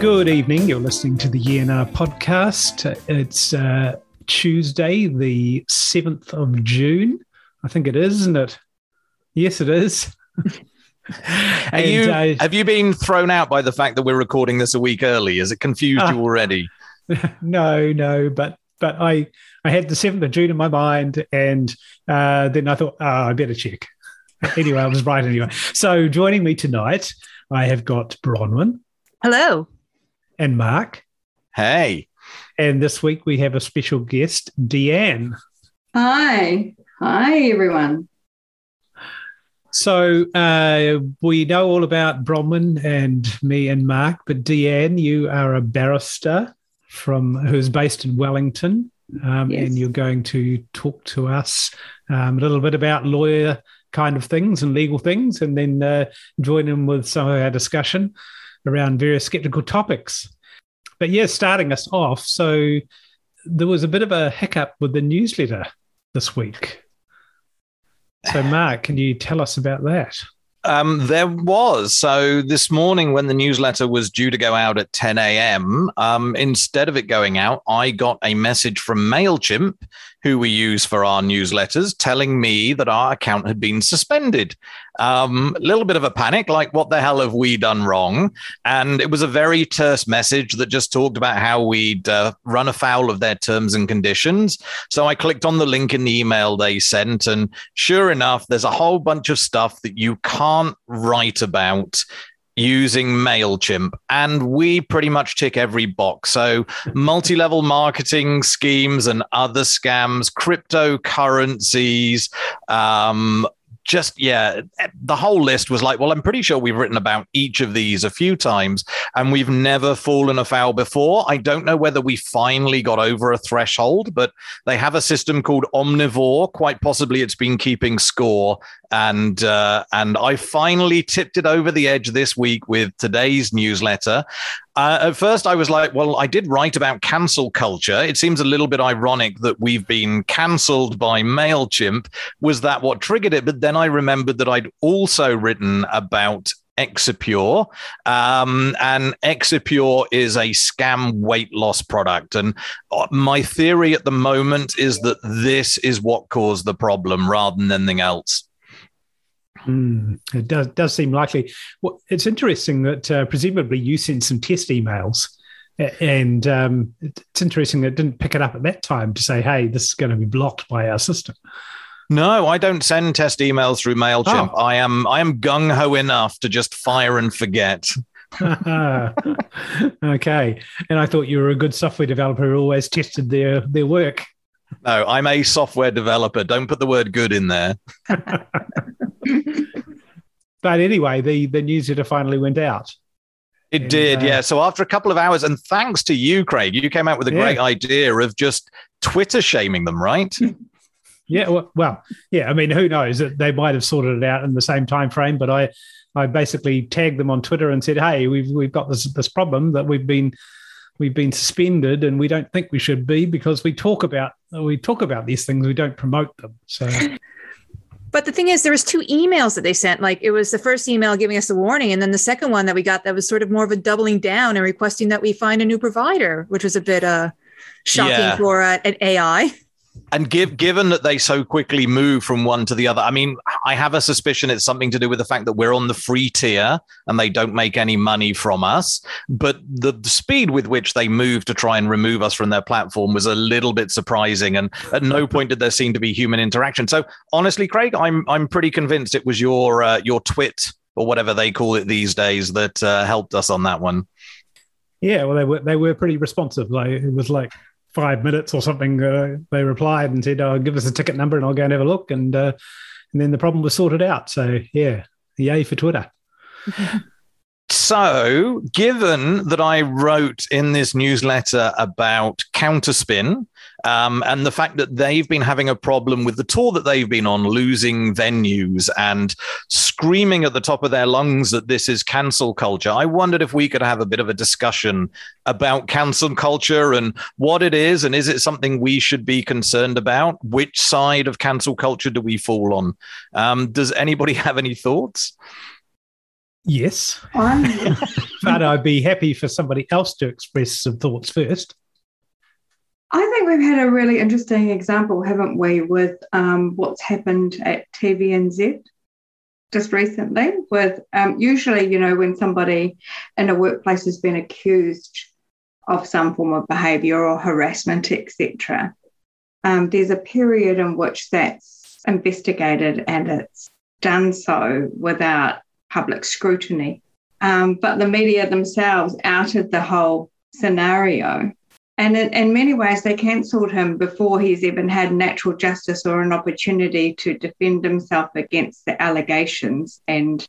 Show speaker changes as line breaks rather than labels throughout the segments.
Good evening. You're listening to the Yeah Nah podcast. It's uh, Tuesday, the 7th of June. I think it is, isn't it? Yes, it is.
and, you, uh, have you been thrown out by the fact that we're recording this a week early? Has it confused uh, you already?
No, no, but but I I had the 7th of June in my mind, and uh, then I thought, oh, I better check. anyway, I was right anyway. So joining me tonight, I have got Bronwyn.
Hello
and Mark.
Hey.
And this week we have a special guest, Deanne.
Hi. Hi, everyone.
So uh, we know all about Bronwyn and me and Mark, but Deanne, you are a barrister from who's based in Wellington, um, yes. and you're going to talk to us um, a little bit about lawyer kind of things and legal things, and then uh, join in with some of our discussion around various skeptical topics. But yeah, starting us off, so there was a bit of a hiccup with the newsletter this week. So, Mark, can you tell us about that?
Um, there was. So this morning, when the newsletter was due to go out at 10 a.m., um, instead of it going out, I got a message from MailChimp who we use for our newsletters, telling me that our account had been suspended. A um, little bit of a panic, like, what the hell have we done wrong? And it was a very terse message that just talked about how we'd uh, run afoul of their terms and conditions. So I clicked on the link in the email they sent, and sure enough, there's a whole bunch of stuff that you can't write about using MailChimp, and we pretty much tick every box. So, multi level marketing schemes and other scams, cryptocurrencies, um, just yeah the whole list was like well i'm pretty sure we've written about each of these a few times and we've never fallen afoul before. I don't know whether we finally got over a threshold but they have a system called omnivore. Quite possibly it's been keeping score. And uh, and I finally tipped it over the edge this week with today's newsletter. Uh, at first, I was like, "Well, I did write about cancel culture. It seems a little bit ironic that we've been cancelled by Mailchimp. Was that what triggered it?" But then I remembered that I'd also written about Exipure. Um, and Exipure is a scam weight loss product. And uh, my theory at the moment is that this is what caused the problem rather than anything else.
Mm, it does does seem likely. Well, it's interesting that uh, presumably you sent some test emails, and um, it's interesting that it didn't pick it up at that time to say, "Hey, this is going to be blocked by our system."
No, I don't send test emails through Mailchimp. Oh. I am I am gung ho enough to just fire and forget.
okay, and I thought you were a good software developer who always tested their their work.
No, I'm a software developer. Don't put the word good in there.
but anyway, the the newsletter finally went out.
It and, did, uh, yeah. So after a couple of hours, and thanks to you, Craig, you came out with a yeah. great idea of just Twitter shaming them, right?
yeah, well, well, yeah. I mean, who knows? That they might have sorted it out in the same time frame, but I, I basically tagged them on Twitter and said, "Hey, we've we've got this this problem that we've been." We've been suspended, and we don't think we should be because we talk about we talk about these things. We don't promote them. So
But the thing is, there was two emails that they sent. Like it was the first email giving us a warning, and then the second one that we got that was sort of more of a doubling down and requesting that we find a new provider, which was a bit uh, shocking yeah. for uh, an AI
and give, given that they so quickly move from one to the other, I mean, I have a suspicion it's something to do with the fact that we're on the free tier and they don't make any money from us. But the, speed with which they move to try and remove us from their platform was a little bit surprising. And at no point did there seem to be human interaction. So honestly, Craig, I'm I'm pretty convinced it was your uh, your twit or whatever they call it these days that uh, helped us on that one.
Yeah, well, they were they were pretty responsive. Like it was like five minutes or something, uh, they replied and said, "Oh, give us a ticket number and I'll go and have a look." And uh, and then the problem was sorted out. So yeah, yay for Twitter.
So, given that I wrote in this newsletter about Counterspin um, and the fact that they've been having a problem with the tour that they've been on, losing venues and screaming at the top of their lungs that this is cancel culture, I wondered if we could have a bit of a discussion about cancel culture and what it is, and is it something we should be concerned about? Which side of cancel culture do we fall on? Um, does anybody have any thoughts?
Yes. but I'd be happy for somebody else to express some thoughts first.
I think we've had a really interesting example, haven't we, with um, what's happened at TVNZ just recently. With um, usually, you know, when somebody in a workplace has been accused of some form of behaviour or harassment, etc., um, there's a period in which that's investigated and it's done so without public scrutiny. Um, but the media themselves outed the whole scenario and in, in many ways, they cancelled him before he's even had natural justice or an opportunity to defend himself against the allegations. And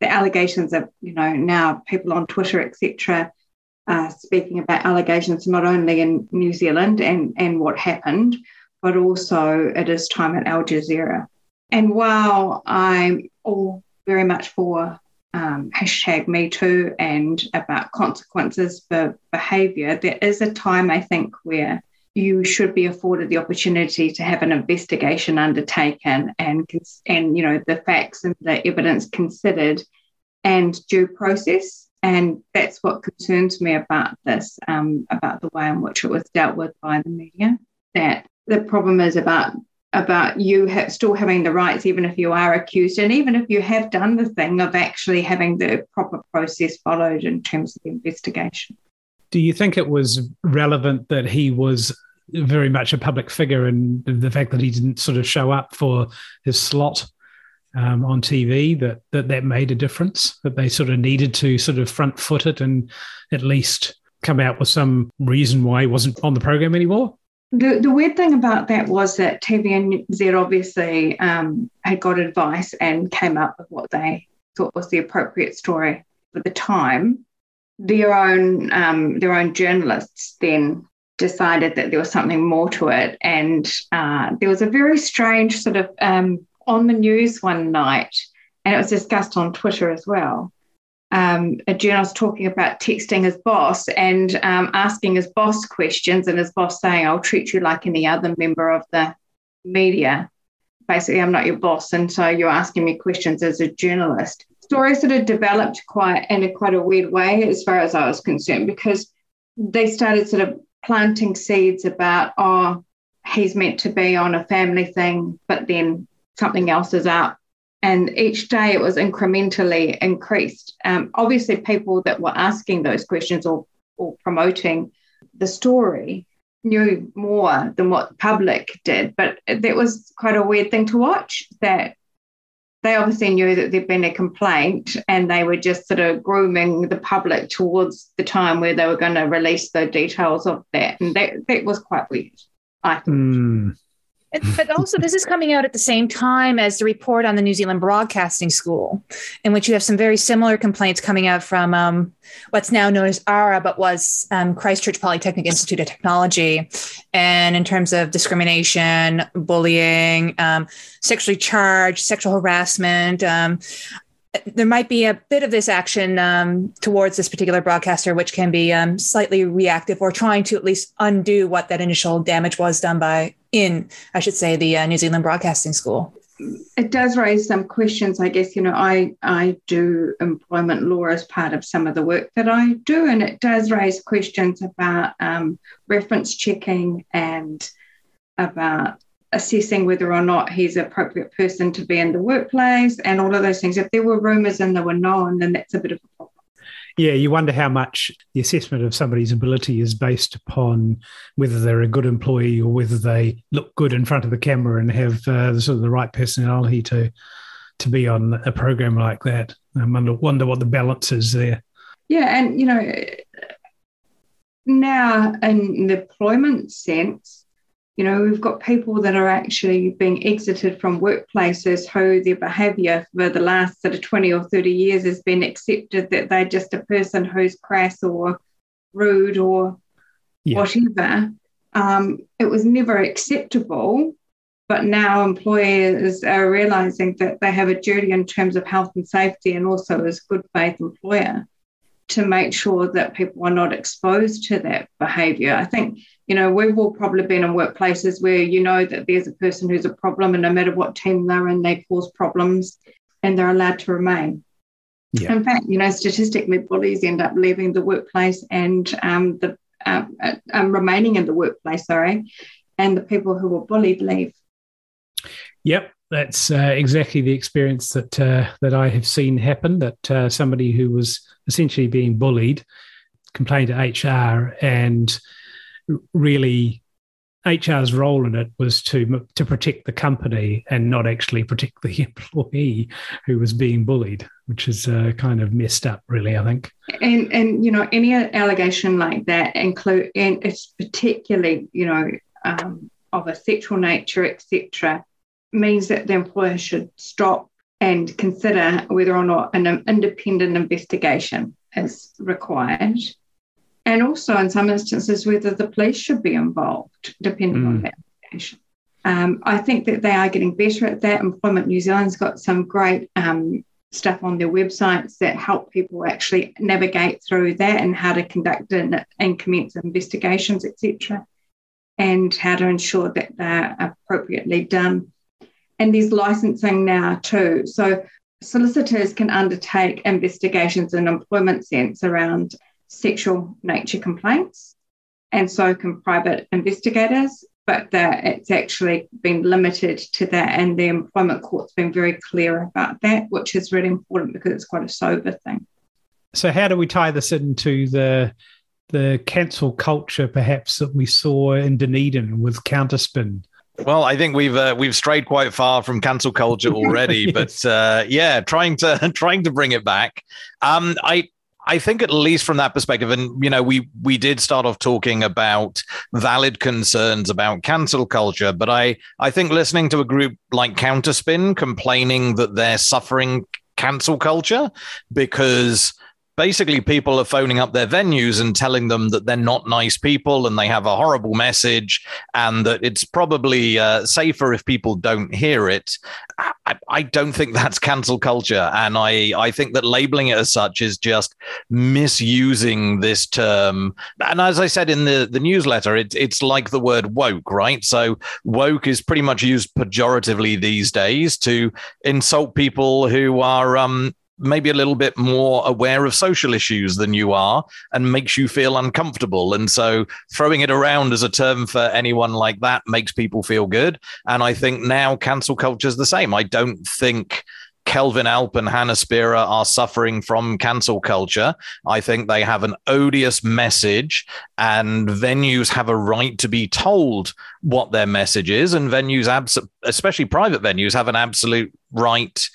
the allegations of, you know, now people on Twitter, etc., uh, speaking about allegations not only in New Zealand and, and what happened, but also at his time at Al Jazeera. And while I'm all very much for um, hashtag me too and about consequences for behavior, there is a time I think where you should be afforded the opportunity to have an investigation undertaken and and you know the facts and the evidence considered and due process. And that's what concerns me about this um, about the way in which it was dealt with by the media that the problem is about about you ha- still having the rights, even if you are accused, and even if you have done the thing of actually having the proper process followed in terms of the investigation.
Do you think it was relevant that he was very much a public figure and the fact that he didn't sort of show up for his slot um, on TV that, that that made a difference that they sort of needed to sort of front foot it and at least come out with some reason why he wasn't on the program anymore
the, the weird thing about that was that TVNZ obviously um, had got advice and came up with what they thought was the appropriate story for the time. Their own um, their own journalists then decided that there was something more to it, and uh, there was a very strange sort of um, on the news one night, and it was discussed on Twitter as well um, a journalist talking about texting his boss and um, asking his boss questions, and his boss saying, I'll treat you like any other member of the media. Basically, I'm not your boss, and so you're asking me questions as a journalist. Story sort of developed quite in a quite a weird way, as far as I was concerned, because they started sort of planting seeds about, oh, he's meant to be on a family thing, but then something else is up and each day it was incrementally increased. Um, obviously, people that were asking those questions or, or promoting the story knew more than what the public did, but that was quite a weird thing to watch. That they obviously knew that there'd been a complaint and they were just sort of grooming the public towards the time where they were going to release the details of that. And that, that was quite weird, I think. Mm
but also, this is coming out at the same time as the report on the New Zealand Broadcasting School, in which you have some very similar complaints coming out from um, what's now known as ARA, but was um, Christchurch Polytechnic Institute of Technology. And in terms of discrimination, bullying, um, sexually charged, sexual harassment, um, there might be a bit of this action um, towards this particular broadcaster, which can be um, slightly reactive or trying to at least undo what that initial damage was done by in, I should say, the uh, New Zealand Broadcasting School.
It does raise some questions. I guess you know I I do employment law as part of some of the work that I do, and it does raise questions about um, reference checking and about assessing whether or not he's an appropriate person to be in the workplace and all of those things. If there were rumours and they were known, then that's a bit of a problem.
Yeah, you wonder how much the assessment of somebody's ability is based upon whether they're a good employee or whether they look good in front of the camera and have uh, the, sort of the right personality to to be on a program like that. I wonder, wonder what the balance is there.
Yeah, and you know, now in the employment sense, you know, we've got people that are actually being exited from workplaces who their behaviour for the last sort of 20 or 30 years has been accepted that they're just a person who's crass or rude or yeah. whatever. Um, it was never acceptable, but now employers are realising that they have a duty in terms of health and safety and also as good faith employer to make sure that people are not exposed to that behaviour. I think you know, we've all probably been in workplaces where you know that there's a person who's a problem, and no matter what team they're in, they cause problems and they're allowed to remain. Yeah. In fact, you know, statistically, bullies end up leaving the workplace and um, the uh, uh, um, remaining in the workplace. Sorry, and the people who were bullied leave.
Yep, that's uh, exactly the experience that uh, that I have seen happen. That uh, somebody who was essentially being bullied complained to HR, and really HR's role in it was to to protect the company and not actually protect the employee who was being bullied, which is uh, kind of messed up, really. I think.
And and you know any allegation like that include and it's particularly you know um, of a sexual nature, etc., means that the employer should stop and consider whether or not an independent investigation is required and also in some instances whether the police should be involved, depending mm. on that investigation. Um, I think that they are getting better at that. Employment New Zealand's got some great um, stuff on their websites that help people actually navigate through that and how to conduct and, and commence investigations, etc., and how to ensure that they're appropriately done. And there's licensing now too. So solicitors can undertake investigations in employment sense around sexual nature complaints, and so can private investigators. But that it's actually been limited to that, and the employment court's been very clear about that, which is really important because it's quite a sober thing.
So, how do we tie this into the the cancel culture, perhaps that we saw in Dunedin with Counterspin?
Well, I think we've uh, we've strayed quite far from cancel culture already, but uh, yeah, trying to trying to bring it back. Um, I I think at least from that perspective, and you know, we we did start off talking about valid concerns about cancel culture, but I I think listening to a group like Counterspin complaining that they're suffering cancel culture because basically people are phoning up their venues and telling them that they're not nice people and they have a horrible message and that it's probably uh, safer if people don't hear it. I, I, don't think that's cancel culture. And I, I think that labeling it as such is just misusing this term. And as I said in the, the newsletter, it, it's like the word woke, right? So woke is pretty much used pejoratively these days to insult people who are um, maybe a little bit more aware of social issues than you are and makes you feel uncomfortable. And so throwing it around as a term for anyone like that makes people feel good. And I think now cancel culture is the same. I don't think Kelvin Alp and Hannah Spierer are suffering from cancel culture. I think they have an odious message, and venues have a right to be told what their message is. And venues, abs- especially private venues, have an absolute right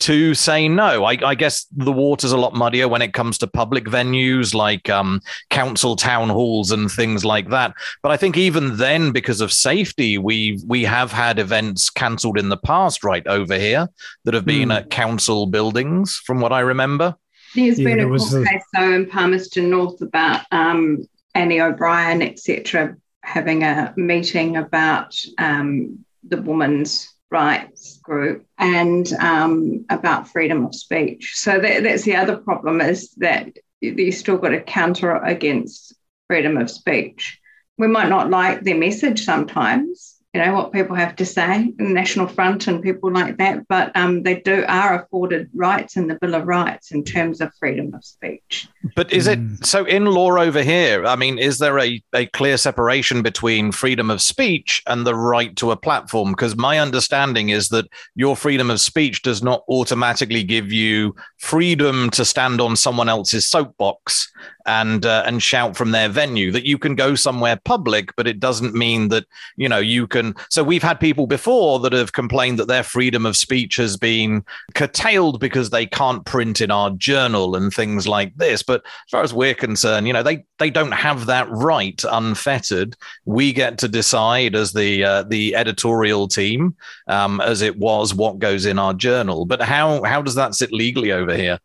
to say no. I, I, guess the water's a lot muddier when it comes to public venues like um, council town halls and things like that. But I think even then, because of safety, we we have had events cancelled in the past right over here that have been mm. at council buildings, from what I remember.
There's yeah, been a court a... case though in Palmerston North about um, Annie O'Brien, etc., having a meeting about um, the woman's rights group and um, about freedom of speech. So that, that's the other problem is that you still got to counter against freedom of speech. We might not like their message sometimes, you know what people have to say, the National Front and people like that, but um, they do are afforded rights in the Bill of Rights in terms of freedom of speech.
But is it mm. so in law over here? I mean, is there a, a clear separation between freedom of speech and the right to a platform? Because my understanding is that your freedom of speech does not automatically give you freedom to stand on someone else's soapbox and uh, and shout from their venue. That you can go somewhere public, but it doesn't mean that you know you can. So we've had people before that have complained that their freedom of speech has been curtailed because they can't print in our journal and things like this. But as far as we're concerned, you know, they they don't have that right unfettered. We get to decide as the uh, the editorial team, um, as it was, what goes in our journal. But how how does that sit legally over here?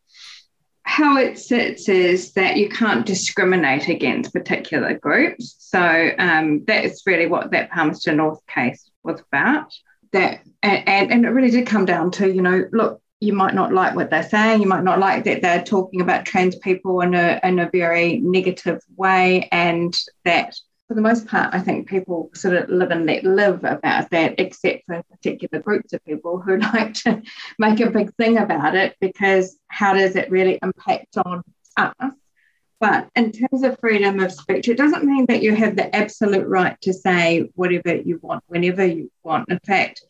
How it sits is that you can't discriminate against particular groups. So um, that's really what that Palmerston North case was about. That and, and it really did come down to you know look you might not like what they're saying you might not like that they're talking about trans people in a in a very negative way and that for the most part, I think people sort of live and let live about that, except for particular groups of people who like to make a big thing about it because how does it really impact on us? But in terms of freedom of speech, it doesn't mean that you have the absolute right to say whatever you want, whenever you want. In fact,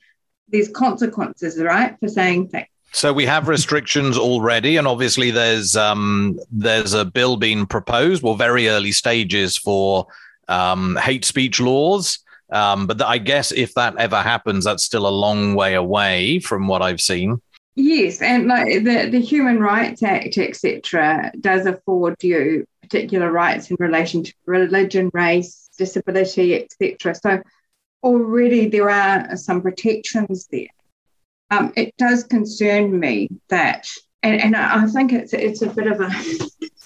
there's consequences, right, for saying things.
So we have restrictions already, and obviously there's um, there's a bill being proposed, well, very early stages for um, hate speech laws. Um, but I guess if that ever happens, that's still a long way away from what I've seen.
Yes, and like the, the Human Rights Act, etc., does afford you particular rights in relation to religion, race, disability, etc. So already there are some protections there. Um, it does concern me that, and, and I think it's it's a bit of a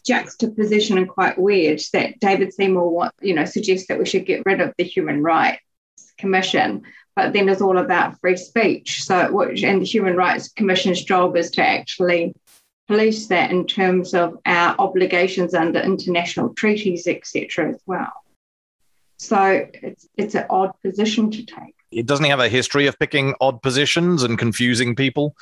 juxtaposition and quite weird that David Seymour want, you know suggests that we should get rid of the Human Rights Commission, but then it's all about free speech. So, which and the Human Rights Commission's job is to actually police that in terms of our obligations under international treaties, etc. as well. So it's it's an odd position to take.
It doesn't have a history of picking odd positions and confusing people?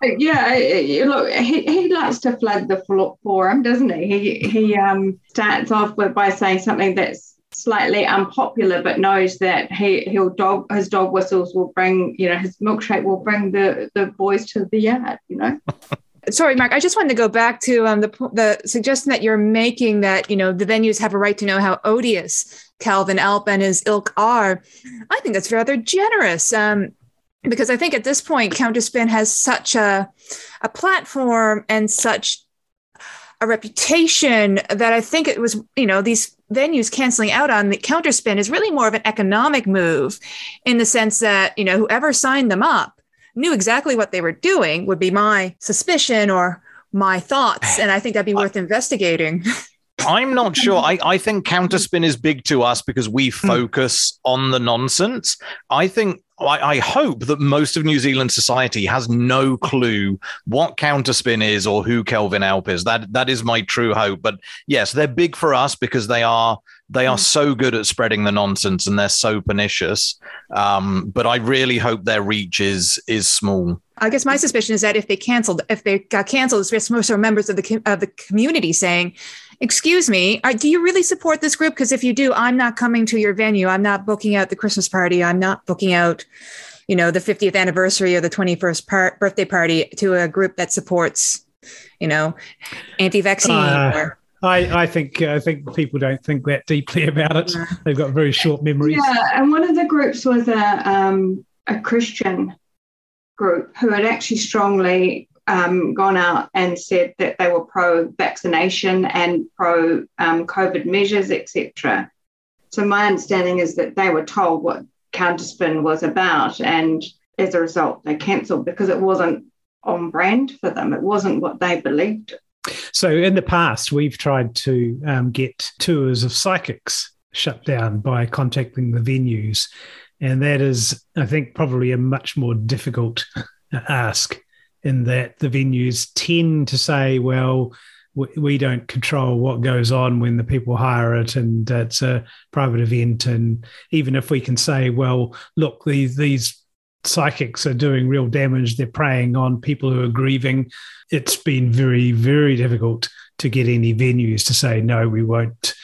Yeah, look, he, he likes to flood the forum, doesn't he? He he um, starts off with by saying something that's slightly unpopular, but knows that he he'll dog his dog whistles will bring you know his milkshake will bring the the boys to the yard. You know.
Sorry, Mark. I just wanted to go back to um, the the suggestion that you're making that you know the venues have a right to know how odious Kelvin Alp and his ilk are. I think that's rather generous. Um, because I think at this point, Counterspin has such a, a platform and such a reputation that I think it was, you know, these venues canceling out on the counterspin is really more of an economic move in the sense that, you know, whoever signed them up knew exactly what they were doing, would be my suspicion or my thoughts. And I think that'd be worth investigating.
I'm not sure. I, I think counterspin is big to us because we hmm. focus on the nonsense. I think I, I, hope that most of New Zealand society has no clue what counterspin is or who Kelvin Alp is. That that is my true hope. But yes, they're big for us because they are they are so good at spreading the nonsense and they're so pernicious. Um, but I really hope their reach is is small.
I guess my suspicion is that if they canceled, if they got canceled, it's most members of the of the community saying excuse me, are, do you really support this group? Because if you do, I'm not coming to your venue. I'm not booking out the Christmas party. I'm not booking out, you know, the 50th anniversary or the 21st par- birthday party to a group that supports, you know, anti-vaccine. Uh, or-
I, I think I think people don't think that deeply about it. They've got very short memories.
Yeah, and one of the groups was a um, a Christian group who had actually strongly um, gone out and said that they were pro vaccination and pro um, COVID measures, etc. So my understanding is that they were told what counterspin was about, and as a result, they cancelled because it wasn't on brand for them. It wasn't what they believed.
So in the past, we've tried to um, get tours of psychics shut down by contacting the venues. And that is, I think, probably a much more difficult ask in that the venues tend to say, well, we don't control what goes on when the people hire it and it's a private event and even if we can say well look these these psychics are doing real damage they're preying on people who are grieving it's been very very difficult to get any venues to say no we won't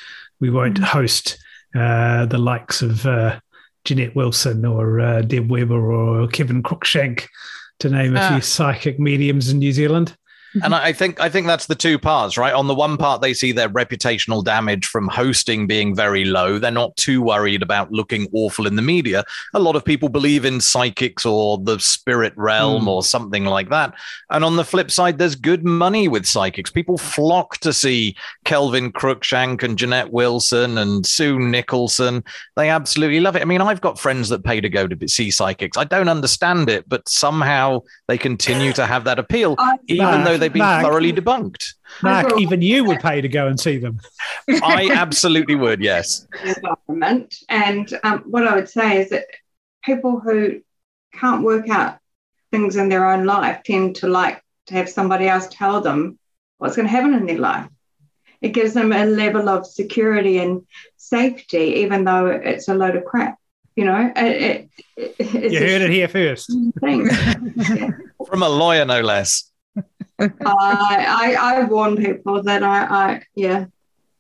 we won't mm. host uh, the likes of uh, Jeanette Wilson or uh, Deb Webber or Kevin Cruickshank to name a few ah. psychic mediums in New Zealand
and I think I think that's the two parts, right? On the one part, they see their reputational damage from hosting being very low. They're not too worried about looking awful in the media. A lot of people believe in psychics or the spirit realm mm. or something like that. And on the flip side, there's good money with psychics. People flock to see Kelvin Cruickshank and Jeanette Wilson and Sue Nicholson. They absolutely love it. I mean, I've got friends that pay to go to see psychics. I don't understand it, but somehow they continue to have that appeal, even though they've been Mark, thoroughly debunked.
Mark, even you would pay to go and see them.
I absolutely would, yes.
Environment. And um, what I would say is that people who can't work out things in their own life tend to like to have somebody else tell them what's going to happen in their life. It gives them a level of security and safety, even though it's a load of crap. You know, it,
it, you heard it here first.
From a lawyer, no less.
I, I, I warn people that I, I yeah,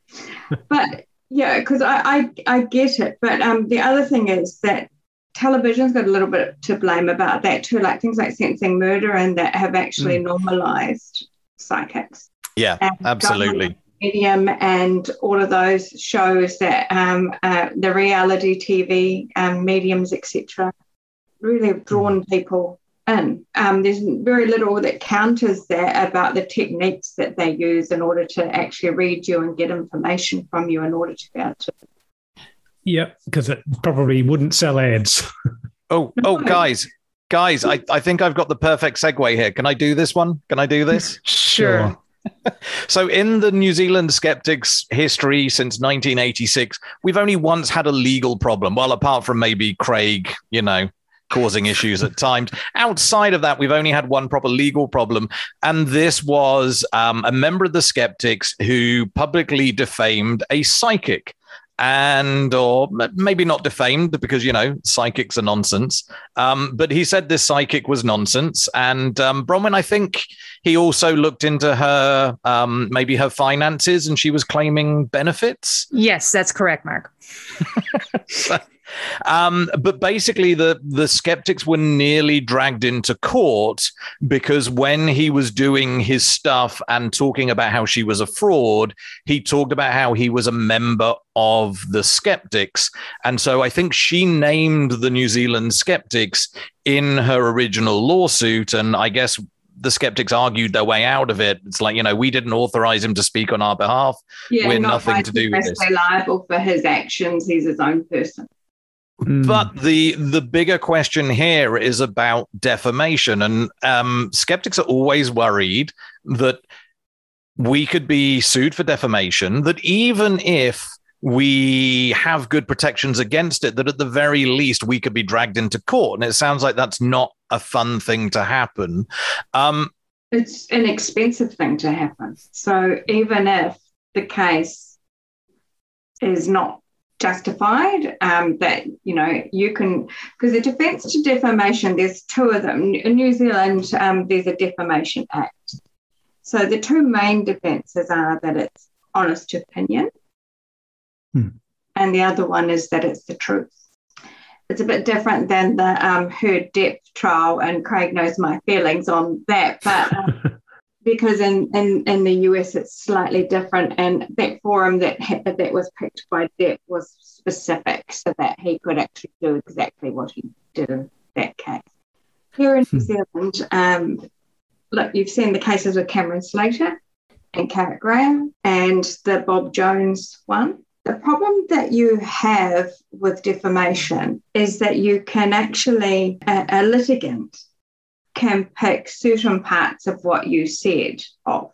but yeah, because I, I I get it. But um, the other thing is that television's got a little bit to blame about that too, like things like Sensing Murder and that have actually mm. normalized psychics.
Yeah, absolutely.
Medium and all of those shows that um, uh, the reality TV um, mediums, etc., really have drawn mm. people in. Um, there's very little that counters that about the techniques that they use in order to actually read you and get information from you in order to be able to.
Yep, because it probably wouldn't sell ads.
oh, oh, guys, guys, I, I think I've got the perfect segue here. Can I do this one? Can I do this?
sure.
so, in the New Zealand skeptics' history since 1986, we've only once had a legal problem. Well, apart from maybe Craig, you know, causing issues at times. Outside of that, we've only had one proper legal problem, and this was um, a member of the skeptics who publicly defamed a psychic. And or maybe not defamed because you know psychics are nonsense. Um, but he said this psychic was nonsense. And um, bronwyn i think he also looked into her um, maybe her finances and she was claiming benefits.
Yes that's correct mark.
so, um, but basically, the the skeptics were nearly dragged into court because when he was doing his stuff and talking about how she was a fraud, he talked about how he was a member of the skeptics, and so I think she named the New Zealand skeptics in her original lawsuit, and I guess the skeptics argued their way out of it. It's like, you know, we didn't authorize him to speak on our behalf. Yeah, We're nothing to do with this.
They're liable for his actions. He's his own person.
Mm. But the the bigger question here is about defamation, and um, skeptics are always worried that we could be sued for defamation. That even if we have good protections against it, that at the very least we could be dragged into court, and it sounds like that's not a fun thing to happen. Um,
it's an expensive thing to happen. So even if the case is not justified um, that you know you can because the defence to defamation there's two of them. In new zealand um, there's a defamation act. So the two main defences are that it's honest opinion hmm. and the other one is that it's the truth. It's a bit different than the um, Heard Depp trial and craig knows my feelings on that but um, because in, in, in the US it's slightly different, and that forum that that was picked by Depp was specific, so that he could actually do exactly what he did in that case. Here in New hmm. Zealand, um, look, you've seen the cases with Cameron Slater and Carrick Graham, and the Bob Jones one. The problem that you have with defamation is that you can actually, a, a litigant can pick certain parts of what you said off.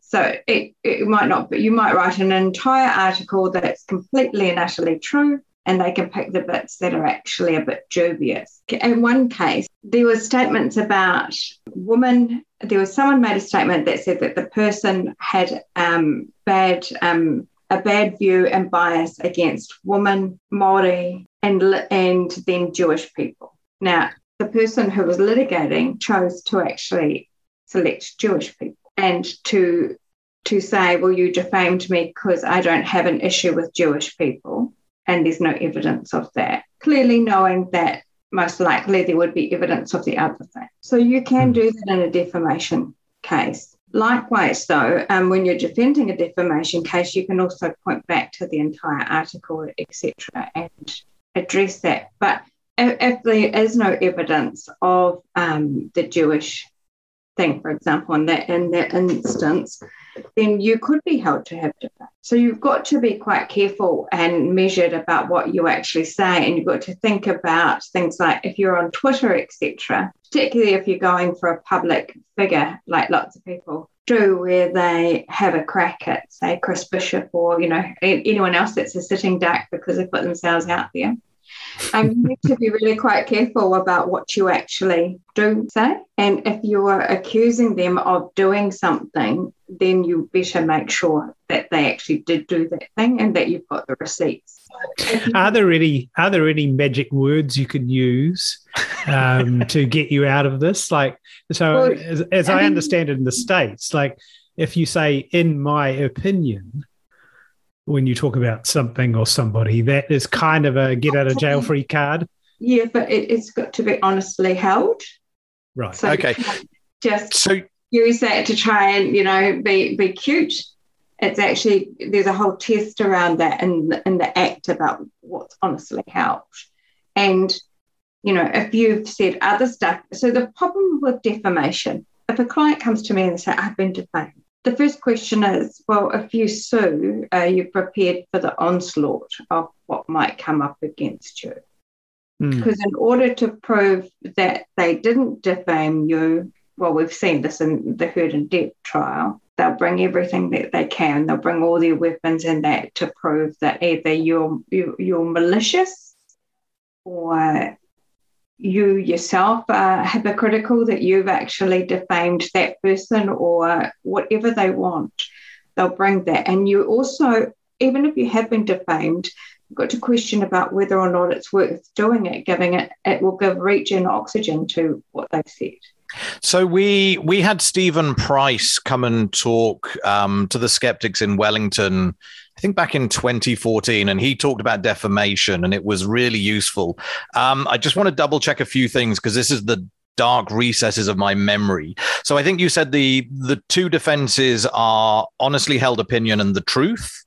So it, it might not, but you might write an entire article that's completely and utterly true, and they can pick the bits that are actually a bit dubious. In one case, there were statements about women. There was someone made a statement that said that the person had um, bad um, a bad view and bias against women, Maori, and and then Jewish people. Now, the person who was litigating chose to actually select Jewish people and to to say, well, you defamed me because I don't have an issue with Jewish people, and there's no evidence of that. Clearly, knowing that most likely there would be evidence of the other thing. So you can hmm. do that in a defamation case. Likewise, though, um, when you're defending a defamation case, you can also point back to the entire article, etc., and address that. But if, there is no evidence of um, the Jewish thing, for example, in that in that instance, then you could be held to have different. So you've got to be quite careful and measured about what you actually say, and you've got to think about things like if you're on Twitter, etc. Particularly if you're going for a public figure, like lots of people do, where they have a crack at, say, Chris Bishop or you know anyone else that's a sitting duck because they put themselves out there Um, you need to be really quite careful about what you actually do say. And if you are accusing them of doing something, then you better make sure that they actually did do that thing and that you've got the receipts.
Are there any are there any magic words you can use um, to get you out of this? Like, so well, as, as I, I understand it in the states, like if you say "in my opinion," when you talk about something or somebody, that is kind of a get out of jail free card.
Yeah, but it, has got to be honestly held.
Right.
So okay.
Just so use that to try and you know be be cute. It's actually there's a whole test around that in in the act about what's honestly held, and you know if you've said other stuff. So the problem with defamation, if a client comes to me and they say I've been defamed, the first question is well, if you sue, are you prepared for the onslaught of what might come up against you? Hmm. Because mm. in order to prove that they didn't defame you, well, we've seen this in the Heard and Depp trial, they'll bring everything that they can. They'll bring all their weapons and that to prove that either you're, you're malicious or you yourself are hypocritical that you've actually defamed that person or whatever they want, they'll bring that. And you also, even if you have been defamed, got to question about whether or not it's worth doing it, giving it, it will give reach and oxygen to what they've said.
So we we had Stephen Price come and talk um, to the skeptics in Wellington I think back in 2014, and he talked about defamation, and it was really useful. Um, I just want to double check a few things because this is the dark recesses of my memory. So I think you said the the two defenses are honestly held opinion and the truth.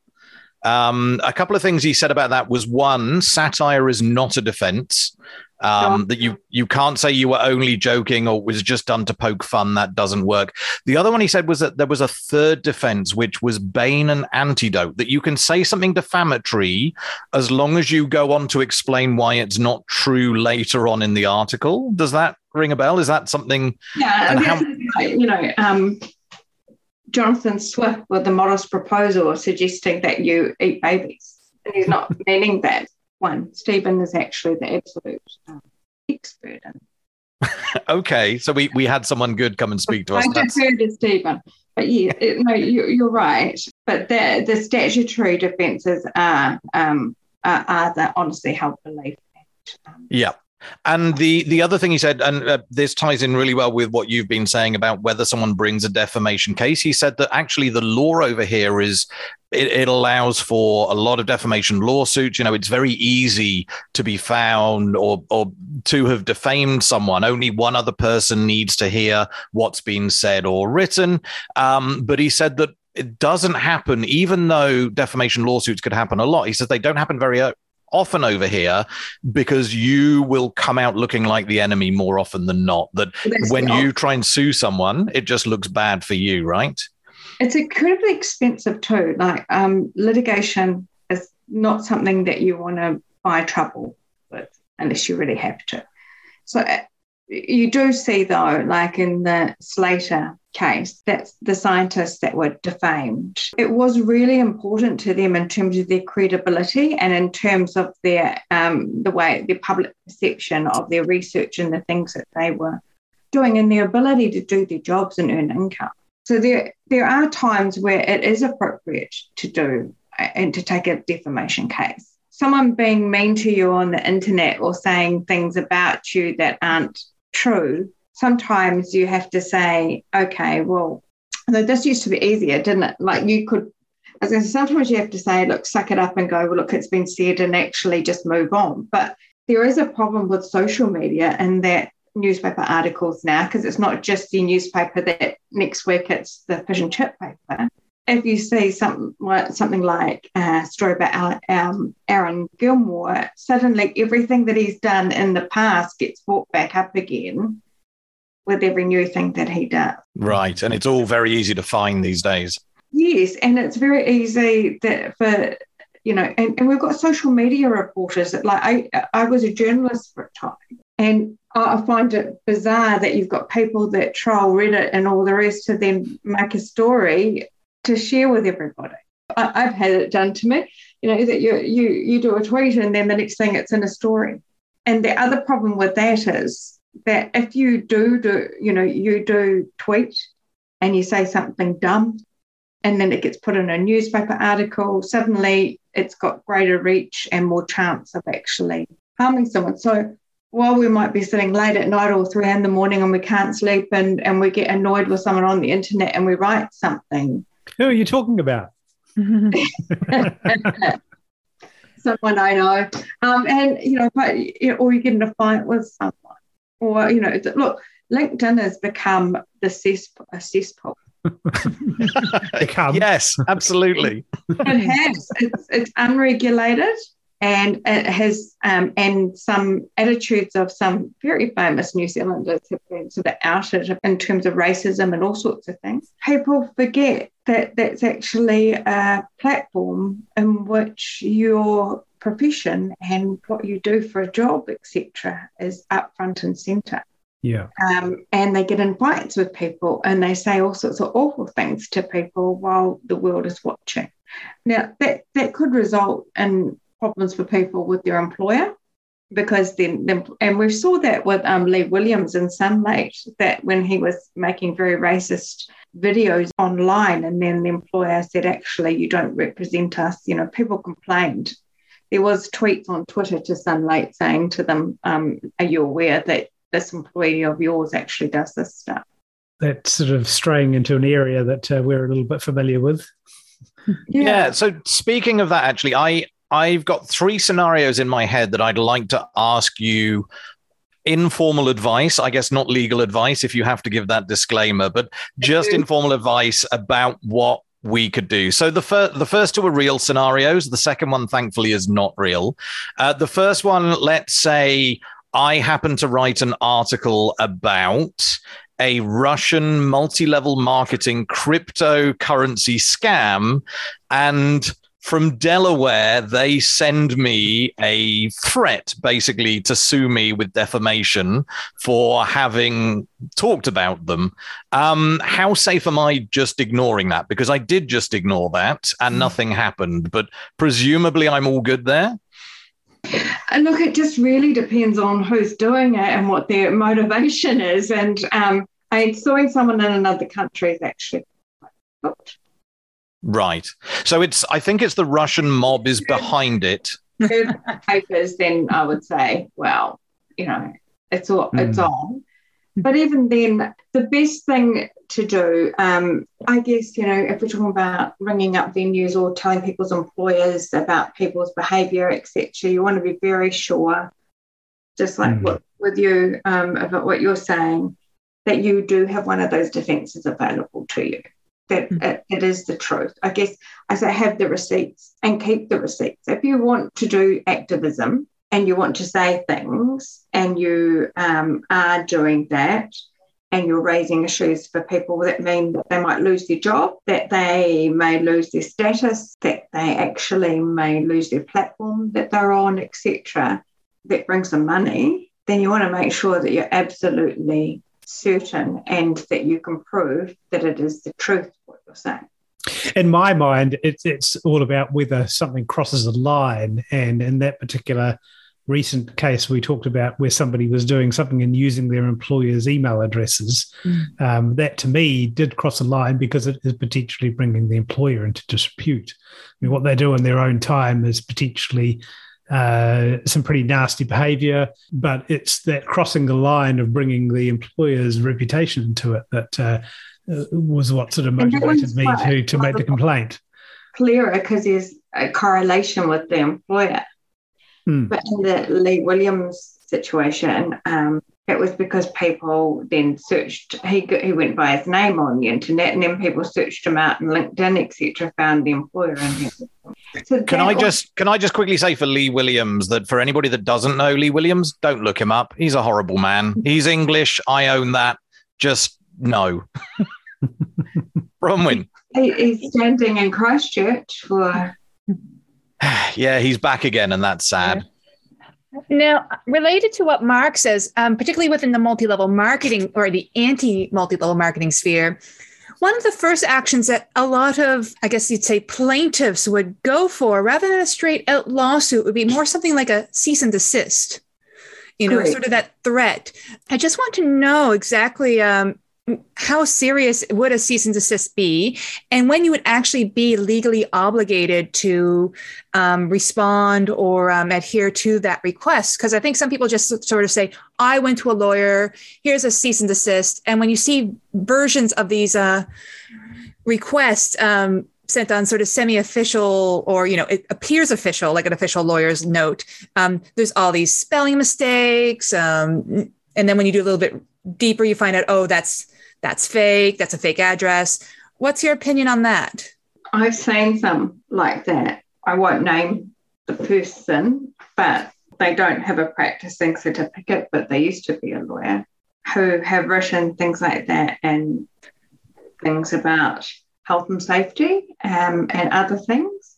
Um, a couple of things he said about that was one, satire is not a defense um, that you you can't say you were only joking or was just done to poke fun. That doesn't work. The other one he said was that there was a third defense, which was bane and antidote. That you can say something defamatory as long as you go on to explain why it's not true later on in the article. Does that ring a bell? Is that something?
Yeah, how- you know. Um, Jonathan Swift with the modest proposal suggesting that you eat babies. And he's not meaning that one. Stephen is actually the absolute um, expert in.
okay, so we, we had someone good come and speak to us.
I defer to Stephen, but yeah, it, no, you, are right. But the the statutory defences are um are, are the honestly held belief.
Um, yeah. And the the other thing he said, and uh, this ties in really well with what you've been saying about whether someone brings a defamation case. He said that actually the law over here is it, it, allows for a lot of defamation lawsuits. You know, it's very easy to be found or or to have defamed someone. Only one other person needs to hear what's been said or written. Um, but he said that it doesn't happen, even though defamation lawsuits could happen a lot. He says they don't happen very often over here because you will come out looking like the enemy more often than not. That when you try and sue someone, it just looks bad for you, right?
It's incredibly expensive too. Like um, litigation is not something that you want to buy trouble with unless you really have to. So you do see though, like in the Slater case, that's the scientists that were defamed. It was really important to them in terms of their credibility and in terms of their um, the way their public perception of their research and the things that they were doing and their ability to do their jobs and earn income. So there there are times where it is appropriate to do uh, and to take a defamation case. Someone being mean to you on the internet or saying things about you that aren't true sometimes you have to say, okay, well, this used to be easier, didn't it? Like you could, as I say, sometimes you have to say, look, suck it up and go, well, look, it's been said and actually just move on. But there is a problem with social media and that newspaper articles now, because it's not just the newspaper that next week it's the fish and chip paper. If you see something like, something like a story about um, Aaron Gilmore, suddenly everything that he's done in the past gets brought back up again with every new thing that he does.
Right. And it's all very easy to find these days.
Yes. And it's very easy that for, you know, and, and we've got social media reporters that like I, I was a journalist for a time and I find it bizarre that you've got people that troll Reddit and all the rest to then make a story to share with everybody. I, have had it done to me. you know, that you you you do a tweet and then the next thing it's in a story. And the other problem with that is that if you do do, you know, you do tweet and you say something dumb and then it gets put in a newspaper article, suddenly it's got greater reach and more chance of actually harming someone. So while we might be sitting late at night or three in the morning and we can't sleep and, and we get annoyed with someone on the internet and we write something.
Who are you talking about?
someone I know. Um, and, you know, but, or you get in a fight with someone. Or, you know, look, LinkedIn has become the cesspool, a cesspool.
yes, absolutely.
it has. It's, it's unregulated and it has um, and some attitudes of some very famous New Zealanders have been sort of outed in terms of racism and all sorts of things. People forget that that's actually a platform in which your profession and what you do for a job, etc., is up front and centre.
Yeah.
Um, and they get in fights with people and they say all sorts of awful things to people while the world is watching. Now, that, that could result in problems for people with their employer because then, then and we saw that with um, Lee Williams in Sunlight that when he was making very racist videos online and then the employer said actually you don't represent us you know people complained there was tweets on Twitter to Sunlight saying to them um, are you aware that this employee of yours actually does this stuff
that's sort of straying into an area that uh, we're a little bit familiar with
yeah. yeah. So speaking of that, actually, I I've got three scenarios in my head that I'd like to ask you informal advice, I guess not legal advice if you have to give that disclaimer, but just informal advice about what we could do. So the first the first two are real scenarios. The second one, thankfully, is not real. Uh, the first one, let's say I happen to write an article about a Russian multi-level marketing cryptocurrency scam, and from Delaware, they send me a threat basically to sue me with defamation for having talked about them. Um, how safe am I just ignoring that? Because I did just ignore that and nothing happened, but presumably I'm all good there.
And look, it just really depends on who's doing it and what their motivation is. And um, I suing someone in another country is actually good.
Right. So it's I think it's the Russian mob is behind it.
papers, then I would say, well, you know, it's all mm. it's on. But even then, the best thing to do, um, I guess, you know, if we're talking about ringing up venues or telling people's employers about people's behaviour, etc., you want to be very sure, just like mm. what, with you um, about what you're saying, that you do have one of those defences available to you that mm. it, it is the truth. I guess I say have the receipts and keep the receipts. If you want to do activism and you want to say things and you um, are doing that and you're raising issues for people that mean that they might lose their job, that they may lose their status, that they actually may lose their platform that they're on, etc., that brings them money, then you want to make sure that you're absolutely certain and that you can prove that it is the truth what you're saying.
In my mind, it's it's all about whether something crosses a line, and in that particular recent case we talked about where somebody was doing something and using their employer's email addresses mm. um, that to me did cross a line because it is potentially bringing the employer into dispute I mean, what they do in their own time is potentially uh, some pretty nasty behavior, but it's that crossing the line of bringing the employer's reputation into it that uh, was what sort of motivated me to, to make the complaint.
Clearer because there's a correlation with the employer. Hmm. But in the Lee Williams situation, um, it was because people then searched he he went by his name on the internet and then people searched him out in linkedin etc found the employer and
so can i just can i just quickly say for lee williams that for anybody that doesn't know lee williams don't look him up. He's a horrible man. He's english. I own that. Just no. Bronwyn
he's standing in christchurch for
yeah he's back again and that's sad
now, related to what Mark says, um, particularly within the multi level marketing or the anti multi level marketing sphere, one of the first actions that a lot of, I guess you'd say, plaintiffs would go for rather than a straight out lawsuit would be more something like a cease and desist, you know, Great. sort of that threat. I just want to know exactly um, how serious would a cease and desist be? And when you would actually be legally obligated to um, respond or um, adhere to that request? Because i think some people just sort of say i went to a lawyer. Here's a cease and desist. And when you see versions of these uh, requests um, sent on sort of semi-official or you know it appears official like an official lawyer's note um, there's all these spelling mistakes um, and then when you do a little bit deeper you find out oh that's that's fake, that's a fake address. What's your opinion on that?
I've seen some like that. I won't name the person, but they don't have a practicing certificate, but they used to be a lawyer who have written things like that and things about health and safety um, and other things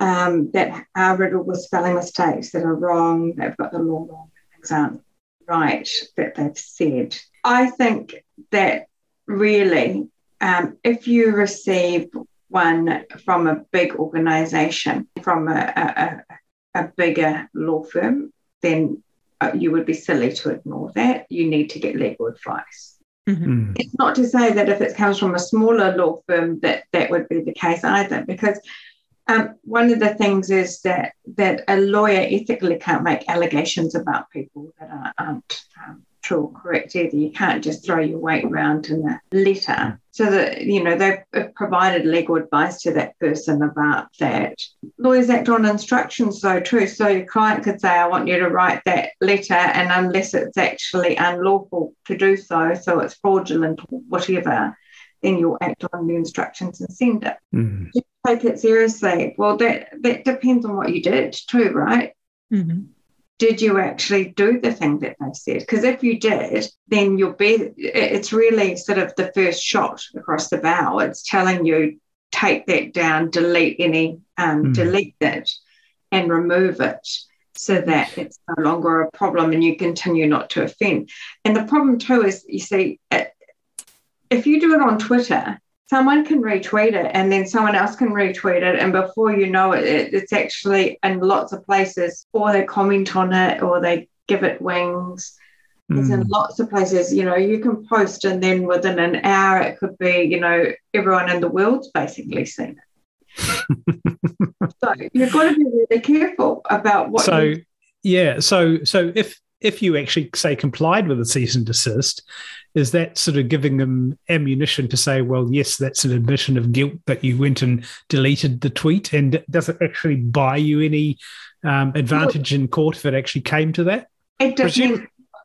um, that are riddled with spelling mistakes that are wrong, they've got the law wrong, things aren't right that they've said. I think that really, um, if you receive one from a big organization, from a, a, a bigger law firm, then uh, you would be silly to ignore that. You need to get legal advice. Mm-hmm. Hmm. It's not to say that if it comes from a smaller law firm that that would be the case either, because um, one of the things is that that a lawyer ethically can't make allegations about people that are, not um, true or correct either. You can't just throw your weight around in a letter. So that you know they've provided legal advice to that person about that. Lawyers act on instructions though too. So your client could say, "I want you to write that letter," and unless it's actually unlawful to do so, so it's fraudulent or whatever, then you'll act on the instructions and send it. Mm take it seriously. Well, that that depends on what you did too, right? Mm-hmm. Did you actually do the thing that they said? Because if you did, then you'll be. It's really sort of the first shot across the bow. It's telling you take that down, delete any, um, mm. delete it, and remove it so that it's no longer a problem and you continue not to offend. And the problem too is, you see, if you do it on Twitter, someone can retweet it and then someone else can retweet it and before you know it, it, it's actually in lots of places or they comment on it or they give it wings. It's in hmm. lots of places. You know you can post and then within an hour it could be you know everyone in the world's basically seen it. So you've got to be really careful about what
so yeah so so if if you actually say complied with a cease and desist is that sort of giving them ammunition to say, well, yes, that's an admission of guilt that you went and deleted the tweet? And does it actually buy you any um, advantage well, in court if it actually came to that?
It depends,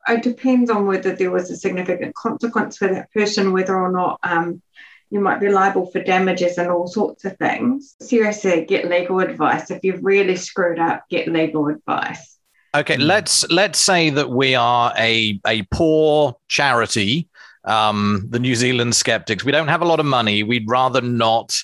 it depends on whether there was a significant consequence for that person, whether or not um, you might be liable for damages and all sorts of things. Seriously, get legal advice. If you've really screwed up, get legal advice.
Okay, mm. let's let's say that we are a a poor charity, um, the New Zealand Skeptics. We don't have a lot of money. We'd rather not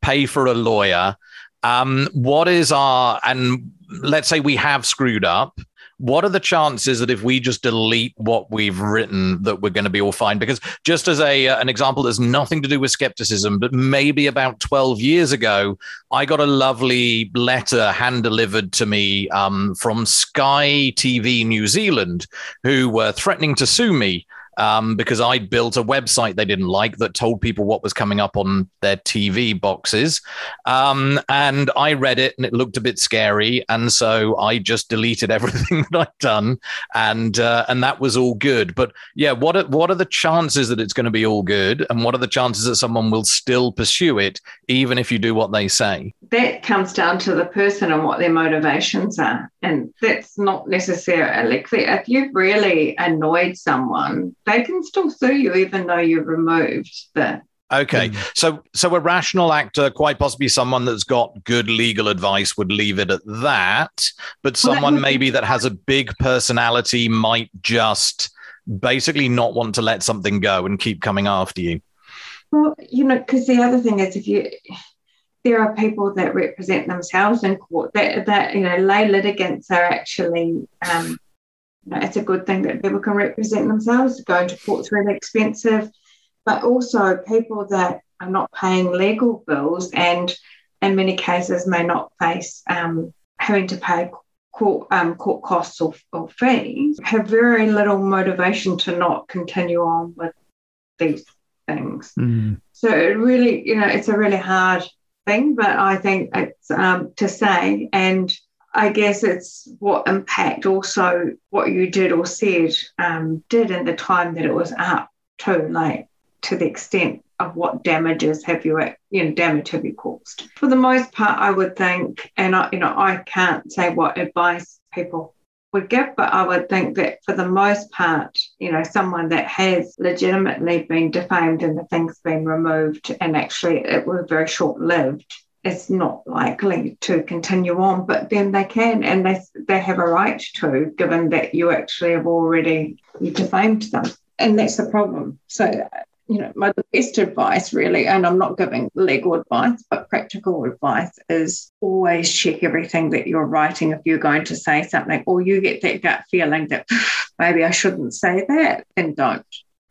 pay for a lawyer. Um, what is our and let's say we have screwed up what are the chances that if we just delete what we've written that we're going to be all fine? Because just as a uh, an example there's nothing to do with skepticism but maybe about 12 years ago i got a lovely letter hand delivered to me um, from sky tv new zealand who were threatening to sue me um, because I'd built a website they didn't like that told people what was coming up on their TV boxes. Um, and I read it and it looked a bit scary. And so I just deleted everything that I'd done. And, uh, and that was all good. But yeah, what are, what are the chances that it's going to be all good? And what are the chances that someone will still pursue it, even if you do what they say?
That comes down to the person and what their motivations are. And that's not necessarily clear. If you've really annoyed someone, they can still sue you even though you've removed the
Okay, so so a rational actor, quite possibly someone that's got good legal advice, would leave it at that. But someone maybe that has a big personality might just basically not want to let something go and keep coming after you.
Well, you know, because the other thing is, if you there are people that represent themselves in court, that that you know, lay litigants are actually um, know, it's a good thing that people can represent themselves. Going to court's really expensive. but also people that are not paying legal bills and in many cases may not face um, having to pay court, um, court costs or, or fees have very little motivation to not continue on with these things.
Mm.
So it really, you know, it's a really hard thing, but I think it's um, to say, and I guess it's what impact also what you did or said um, did in the time that it was up too, like to the extent of what damages have you, you know, damage have you caused. For the most part, I would think, and I, you know, I can't say what advice people would give, but I would think that for the most part, you know, someone that has legitimately been defamed and the thing's been removed and actually it was very short lived, it's not likely to continue on, but then they can and they, they have a right to, given that you actually have already defamed them. And that's the problem. So you know, my best advice really, and I'm not giving legal advice, but practical advice is always check everything that you're writing if you're going to say something, or you get that gut feeling that maybe I shouldn't say that, then don't.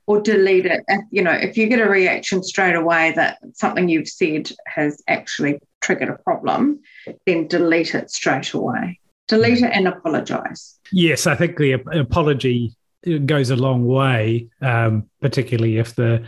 Or delete it. If, you know, if you get a reaction straight away that something you've said has actually triggered a problem, then delete it straight away. Delete it and apologize.
Yes, I think the apology goes a long way, um, particularly if the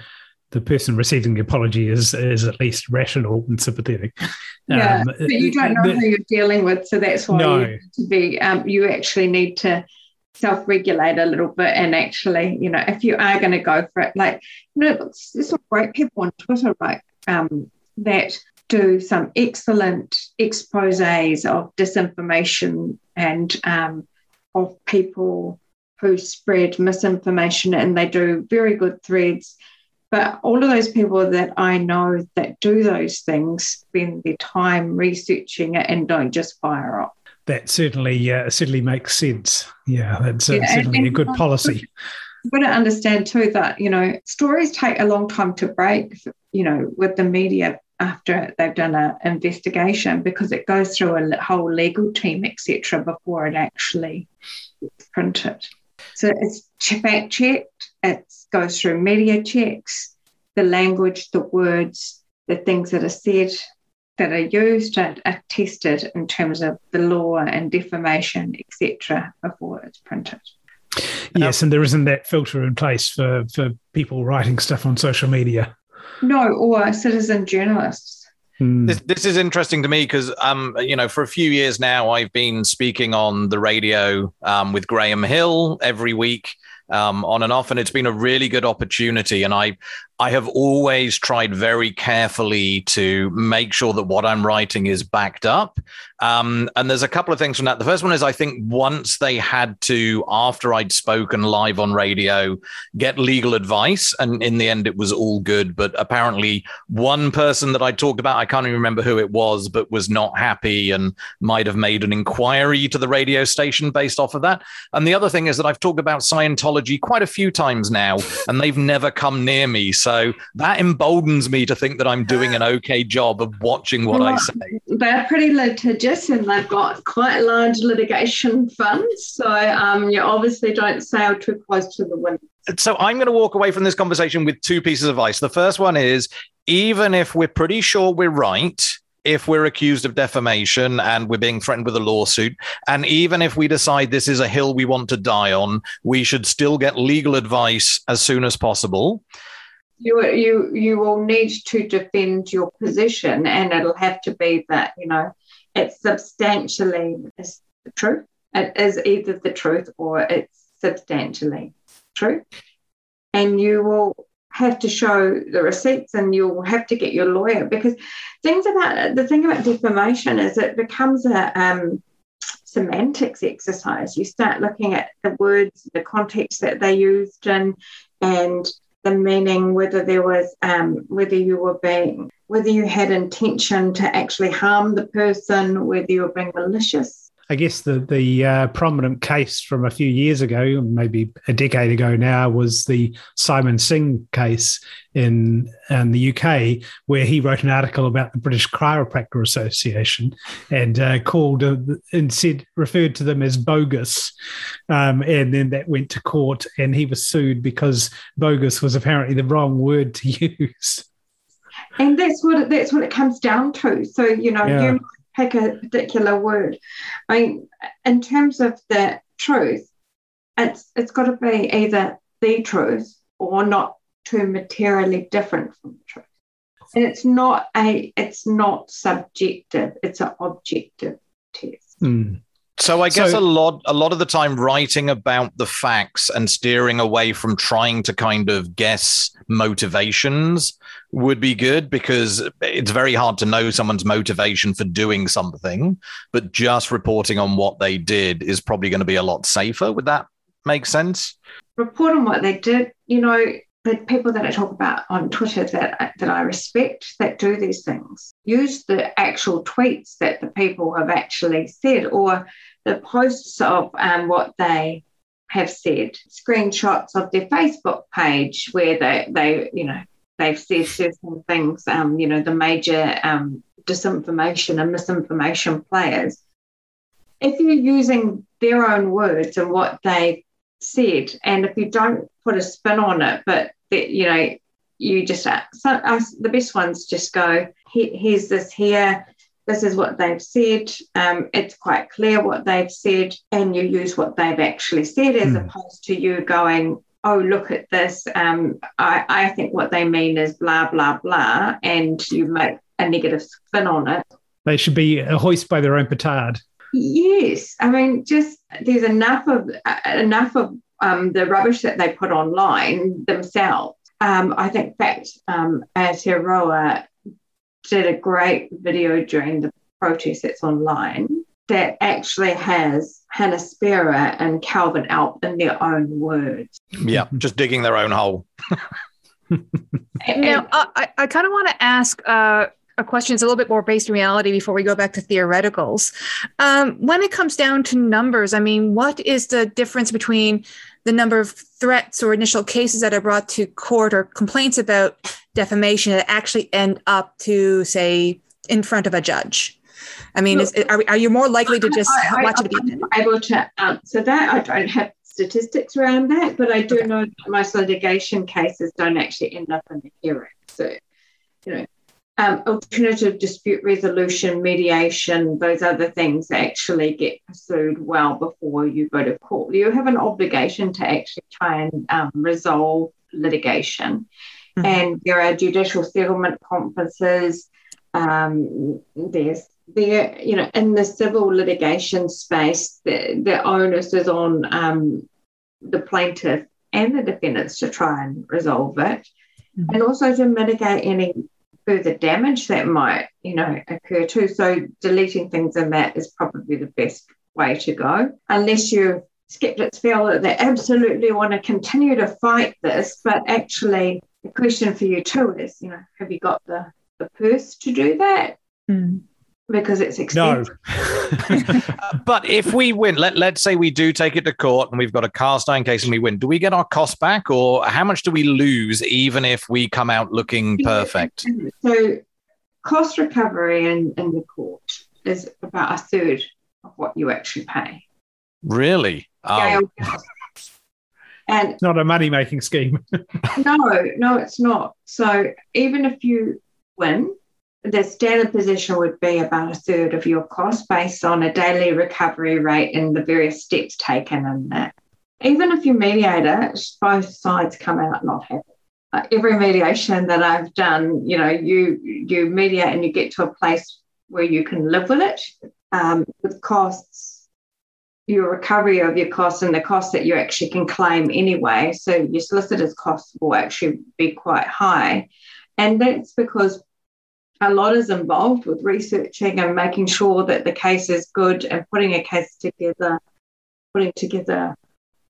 the person receiving the apology is is at least rational and sympathetic.
Yeah, um, but you don't know the, who you're dealing with, so that's why no. you to be. Um, you actually need to self-regulate a little bit and actually, you know, if you are going to go for it, like you know, there's some great people on Twitter, right, um, that do some excellent exposes of disinformation and um, of people who spread misinformation and they do very good threads. But all of those people that I know that do those things spend their time researching it and don't just fire up.
That certainly uh, certainly makes sense. Yeah, that's uh, yeah, certainly and, a good policy.
You've got to understand too that you know stories take a long time to break. You know, with the media after they've done an investigation because it goes through a whole legal team, etc., before it actually gets printed. So it's fact checked, it goes through media checks, the language, the words, the things that are said that are used are, are tested in terms of the law and defamation, etc., before it's printed.
Yes, and there isn't that filter in place for, for people writing stuff on social media.
No, or citizen journalists.
Hmm. This, this is interesting to me because, um, you know, for a few years now, I've been speaking on the radio um, with Graeme Hill every week um, on and off, and it's been a really good opportunity. And I, I have always tried very carefully to make sure that what I'm writing is backed up. Um, and there's a couple of things from that. The first one is I think once they had to, after I'd spoken live on radio, get legal advice. And in the end, it was all good. But apparently, one person that I talked about, I can't even remember who it was, but was not happy and might have made an inquiry to the radio station based off of that. And the other thing is that I've talked about Scientology quite a few times now, and they've never come near me. So that emboldens me to think that I'm doing an okay job of watching what well, I say.
They're pretty litigious and they've got quite large litigation funds. So um, you obviously don't sail too close to the wind.
So I'm going to walk away from this conversation with two pieces of advice. The first one is even if we're pretty sure we're right, if we're accused of defamation and we're being threatened with a lawsuit, and even if we decide this is a hill we want to die on, we should still get legal advice as soon as possible
you you you will need to defend your position, and it'll have to be that you know it's substantially is the truth. It is either the truth or it's substantially true, and you will have to show the receipts and you'll have to get your lawyer because things about the thing about defamation is it becomes a um, semantics exercise. You start looking at the words, the context that they used, and and the meaning, whether there was, um, whether you were being, whether you had intention to actually harm the person, whether you were being malicious.
I guess the the uh, prominent case from a few years ago, maybe a decade ago now, was the Simon Singh case in, in the UK, where he wrote an article about the British Chiropractor Association and uh, called uh, and said referred to them as bogus, um, and then that went to court, and he was sued because bogus was apparently the wrong word to use.
And that's what it, that's what it comes down to. So you know, yeah. you pick a particular word. I mean, in terms of the truth, it's it's got to be either the truth or not too materially different from the truth. And it's not a it's not subjective, it's an objective test.
Mm.
So I guess so, a lot a lot of the time writing about the facts and steering away from trying to kind of guess motivations would be good because it's very hard to know someone's motivation for doing something, but just reporting on what they did is probably going to be a lot safer. Would that make sense?
Report on what they did, you know, the people that I talk about on Twitter that that I respect that do these things use the actual tweets that the people have actually said or the posts of um, what they have said, screenshots of their Facebook page where they they you know they've said certain things, um, you know, the major um, disinformation and misinformation players. If you're using their own words and what they said, and if you don't put a spin on it, but that, you know, you just uh, so, uh, the best ones just go here's this here this is what they've said um, it's quite clear what they've said and you use what they've actually said as mm. opposed to you going oh, look at this. Um, I, I think what they mean is blah, blah, blah. And you make a negative spin on it.
They should be hoisted by their own petard.
Yes. I mean, just there's enough of uh, enough of um, the rubbish that they put online themselves. Um, I think that um, Aotearoa did a great video during the protest that's online that actually has Hannah Spierer and Kelvin Alp in their own words.
Yeah, just digging their own hole.
now, I, I kind of want to ask uh, a question that's a little bit more based in reality before we go back to theoreticals. Um, when it comes down to numbers, I mean, what is the difference between the number of threats or initial cases that are brought to court or complaints about defamation that actually end up to, say, in front of a judge? I mean, is, are, are you more likely to just I, watch I, it
again? I'm able to answer that. I don't have statistics around that, but I do okay. know that most litigation cases don't actually end up in the hearing. So, you know, um, alternative dispute resolution, mediation, those other things actually get pursued well before you go to court. You have an obligation to actually try and um, resolve litigation. Mm-hmm. And there are judicial settlement conferences. Um, there's the you know in the civil litigation space, the, the onus is on um, the plaintiff and the defendants to try and resolve it, mm-hmm. and also to mitigate any further damage that might you know occur too. So deleting things in that is probably the best way to go, unless you skeptics feel that they absolutely want to continue to fight this, but actually the question for you too is, you know, have you got the the purse to do that?
Mm
because it's expensive.
No. Uh, but if we win, let, let's say we do take it to court and we've got a cast iron case and we win, do we get our cost back or how much do we lose even if we come out looking perfect?
So, cost recovery in, in the court is about a third of what you actually pay.
Really?
Oh. And it's not a money making scheme.
no, no, it's not. So, even if you win, the standard position would be about a third of your cost based on a daily recovery rate and the various steps taken in that. Even if you mediate it, both sides come out not happy. Uh, every mediation that I've done, you know, you you mediate and you get to a place where you can live with it. Um, with costs, your recovery of your costs and the costs that you actually can claim anyway. So your solicitor's costs will actually be quite high. And that's because a lot is involved with researching and making sure that the case is good and putting a case together, putting together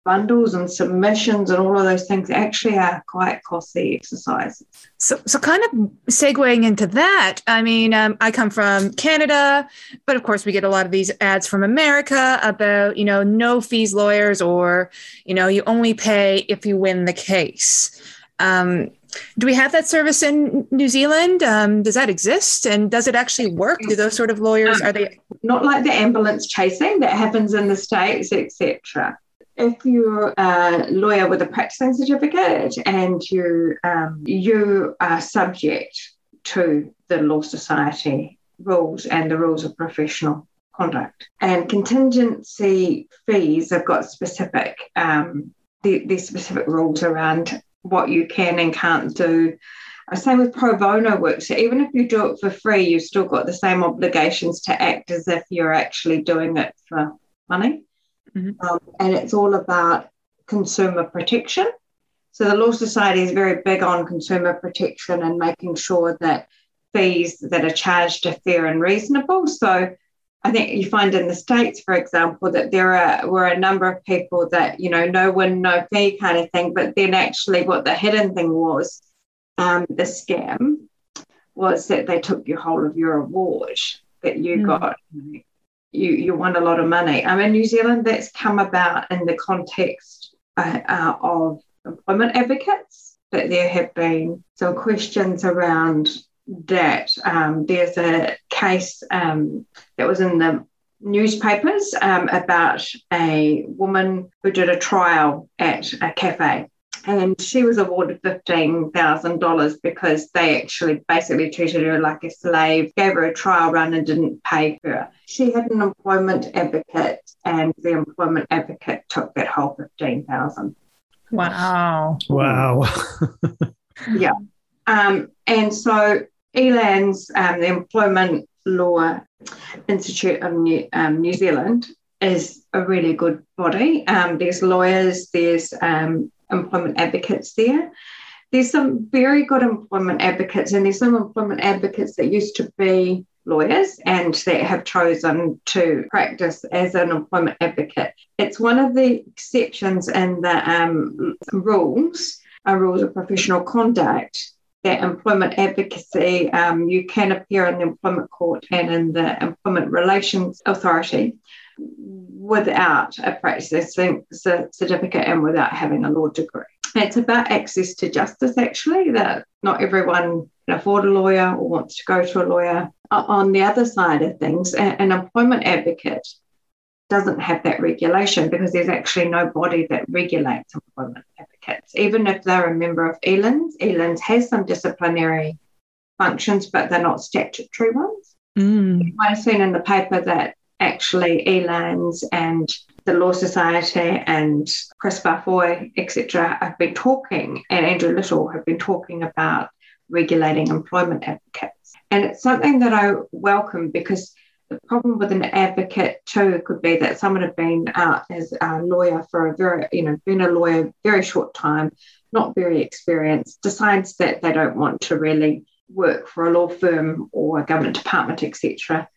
bundles and submissions and all of those things actually are quite costly exercises.
So, so kind of segueing into that, I mean, um, I come from Canada, but of course we get a lot of these ads from America about, you know, no fees lawyers or, you know, you only pay if you win the case. Um, do we have that service in New Zealand? Um, does that exist, and does it actually work? Do those sort of lawyers are they
not like the ambulance chasing that happens in the states, etc if you're a lawyer with a practicing certificate and you um, you are subject to the Law Society rules and the rules of professional conduct, and contingency fees have got specific um, the, specific rules around what you can and can't do. Same with pro bono work. So even if you do it for free, you've still got the same obligations to act as if you're actually doing it for money. Mm-hmm. Um, and it's all about consumer protection. So the Law Society is very big on consumer protection and making sure that fees that are charged are fair and reasonable. So I think you find in the States, for example, that there are, were a number of people that, you know, no win, no fee kind of thing. But then actually, what the hidden thing was, um, the scam, was that they took your whole of your award that you mm. got you you won a lot of money. I mean, New Zealand that's come about in the context uh, uh, of employment advocates. That there have been some questions around that. Um, there's a case um, that was in the newspapers um, about a woman who did a trial at a cafe and she was awarded $15,000 because they actually basically treated her like a slave, gave her a trial run and didn't pay her. She had an employment advocate and the employment advocate took that whole 15000
Wow.
Wow.
yeah. Um, and so ELANZ, um, the Employment Law Institute of New, um, New Zealand, is a really good body. Um, there's lawyers, there's um, employment advocates there. There's some very good employment advocates, and there's some employment advocates that used to be lawyers and that have chosen to practice as an employment advocate. It's one of the exceptions in the um, rules, uh, rules of professional conduct, employment advocacy, um, you can appear in the employment court and in the employment relations authority without a practicing certificate and without having a law degree. It's about access to justice, actually, that not everyone can afford a lawyer or wants to go to a lawyer. On the other side of things, an employment advocate doesn't have that regulation because there's actually no body that regulates employment advocates. Even if they're a member of ELANZ, ELANZ has some disciplinary functions, but they're not statutory ones. Mm. You might have seen in the paper that actually ELANZ and the Law Society and Chris Bafoy, etc., have been talking, and Andrew Little have been talking about regulating employment advocates. And it's something that I welcome because the problem with an advocate too could be that someone had been out as a lawyer for a very, you know, been a lawyer very short time, not very experienced, decides that they don't want to really work for a law firm or a government department, etc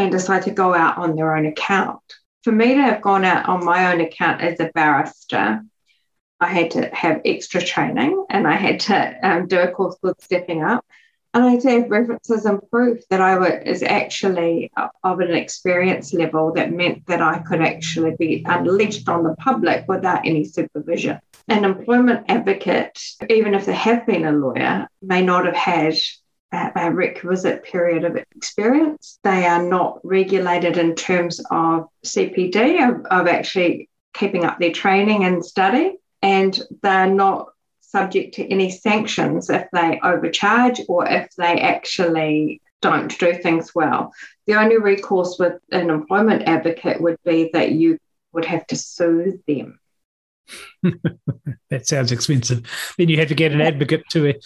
and decide to go out on their own account. For me to have gone out on my own account as a barrister, I had to have extra training and I had to um, do a course called Stepping Up. And I to have references and proof that I was actually of an experience level that meant that I could actually be unleashed on the public without any supervision. An employment advocate, even if they have been a lawyer, may not have had a requisite period of experience. They are not regulated in terms of CPD, of, of actually keeping up their training and study, and they're not subject to any sanctions if they overcharge or if they actually don't do things well. The only recourse with an employment advocate would be that you would have to sue them
that sounds expensive. Then you have to get an advocate to it.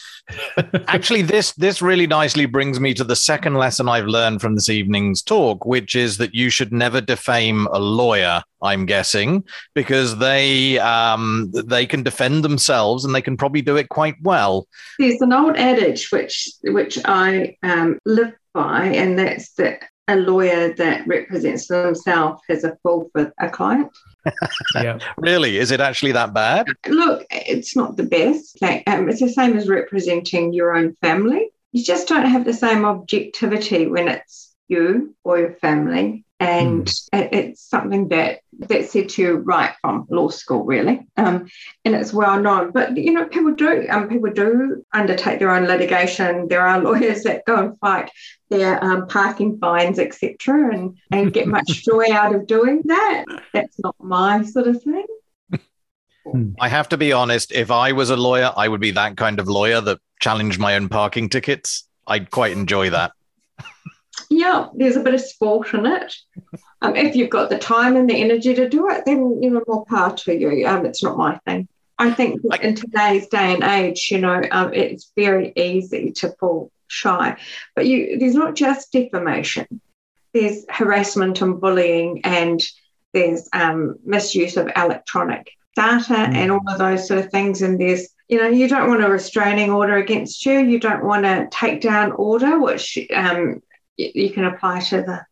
Actually, this this really nicely brings me to the second lesson I've learned from this evening's talk, which is that you should never defame a lawyer. I'm guessing because they um, they can defend themselves and they can probably do it quite well.
There's an old adage which which I um, live by, and that's that a lawyer that represents themselves has a fall for a client.
yeah. Really? Is it actually that bad?
Look, it's not the best. Um, it's the same as representing your own family. You just don't have the same objectivity when it's you or your family and mm. it's something that that's said to you right from law school, really, um, and it's well known. But you know, people do um, people do undertake their own litigation. There are lawyers that go and fight their um, parking fines, etc., and and get much joy out of doing that. That's not my sort of thing.
Hmm. I have to be honest. If I was a lawyer, I would be that kind of lawyer that challenged my own parking tickets. I'd quite enjoy that
yeah, there's a bit of sport in it. Um, if you've got the time and the energy to do it, then you know more power to you. Um, it's not my thing. I think in today's day and age, you know, um, it's very easy to fall shy. But you, there's not just defamation. There's harassment and bullying, and there's um, misuse of electronic data mm. and all of those sort of things. And there's, you know, you don't want a restraining order against you. You don't want a takedown order, which um, you can apply to the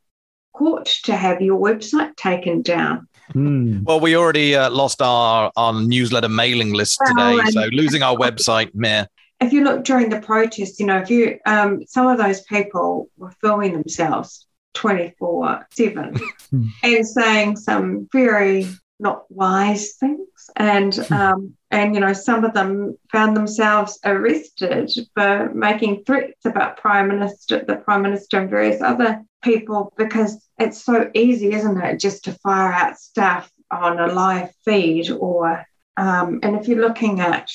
court to have your website taken down.
Hmm. Well, we already uh, lost our, our newsletter mailing list today, well, so losing our website, meh.
If you look during the protest, you know, if you um, some of those people were filming themselves 24 7 hmm. and saying some very not wise things and hmm. um, and you know some of them found themselves arrested for making threats about prime minister the prime minister and various other people because it's so easy isn't it just to fire out stuff on a live feed or um, and if you're looking at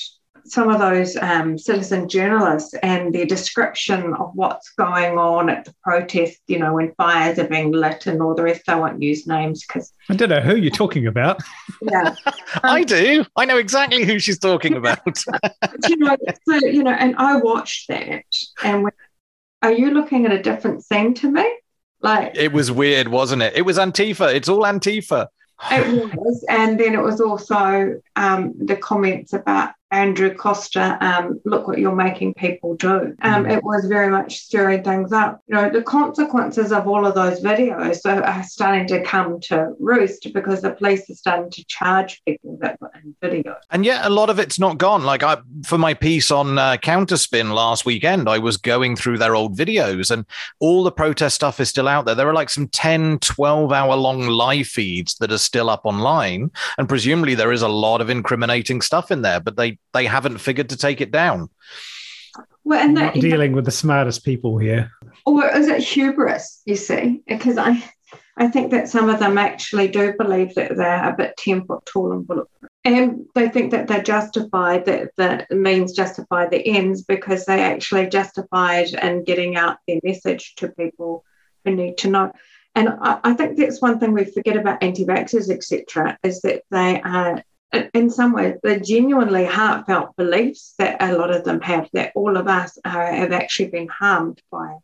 some of those um, citizen journalists and their description of what's going on at the protest, you know, when fires are being lit and all the rest. I won't use names because
I don't know who you're talking about.
Yeah, um,
I do. I know exactly who she's talking about.
you know, so you know, and I watched that, and when, are you looking at a different thing to me? Like
it was weird, wasn't it? It was Antifa. It's all Antifa.
It was, and then it was also um, the comments about Andrew Coster, um, look what you're making people do. Um, mm. It was very much stirring things up. You know, the consequences of all of those videos are starting to come to roost because the police are starting to charge people that were in videos.
And yet, a lot of it's not gone. Like I, for my piece on uh, Counterspin last weekend, I was going through their old videos, and all the protest stuff is still out there. There are like some 10, 12 hour long live feeds that are still up online, and presumably there is a lot of incriminating stuff in there, but they they haven't figured to take it down.
Well, and that, dealing with the smartest people here.
Or is it hubris? You see, because I, I think that some of them actually do believe that they're a bit ten foot tall and bulletproof, and they think that they're justified that the means justify the ends because they actually justified in getting out their message to people who need to know. And I, I think that's one thing we forget about anti-vaxxers, etc., is that they are in some ways, the genuinely heartfelt beliefs that a lot of them have that all of us are, have actually been harmed by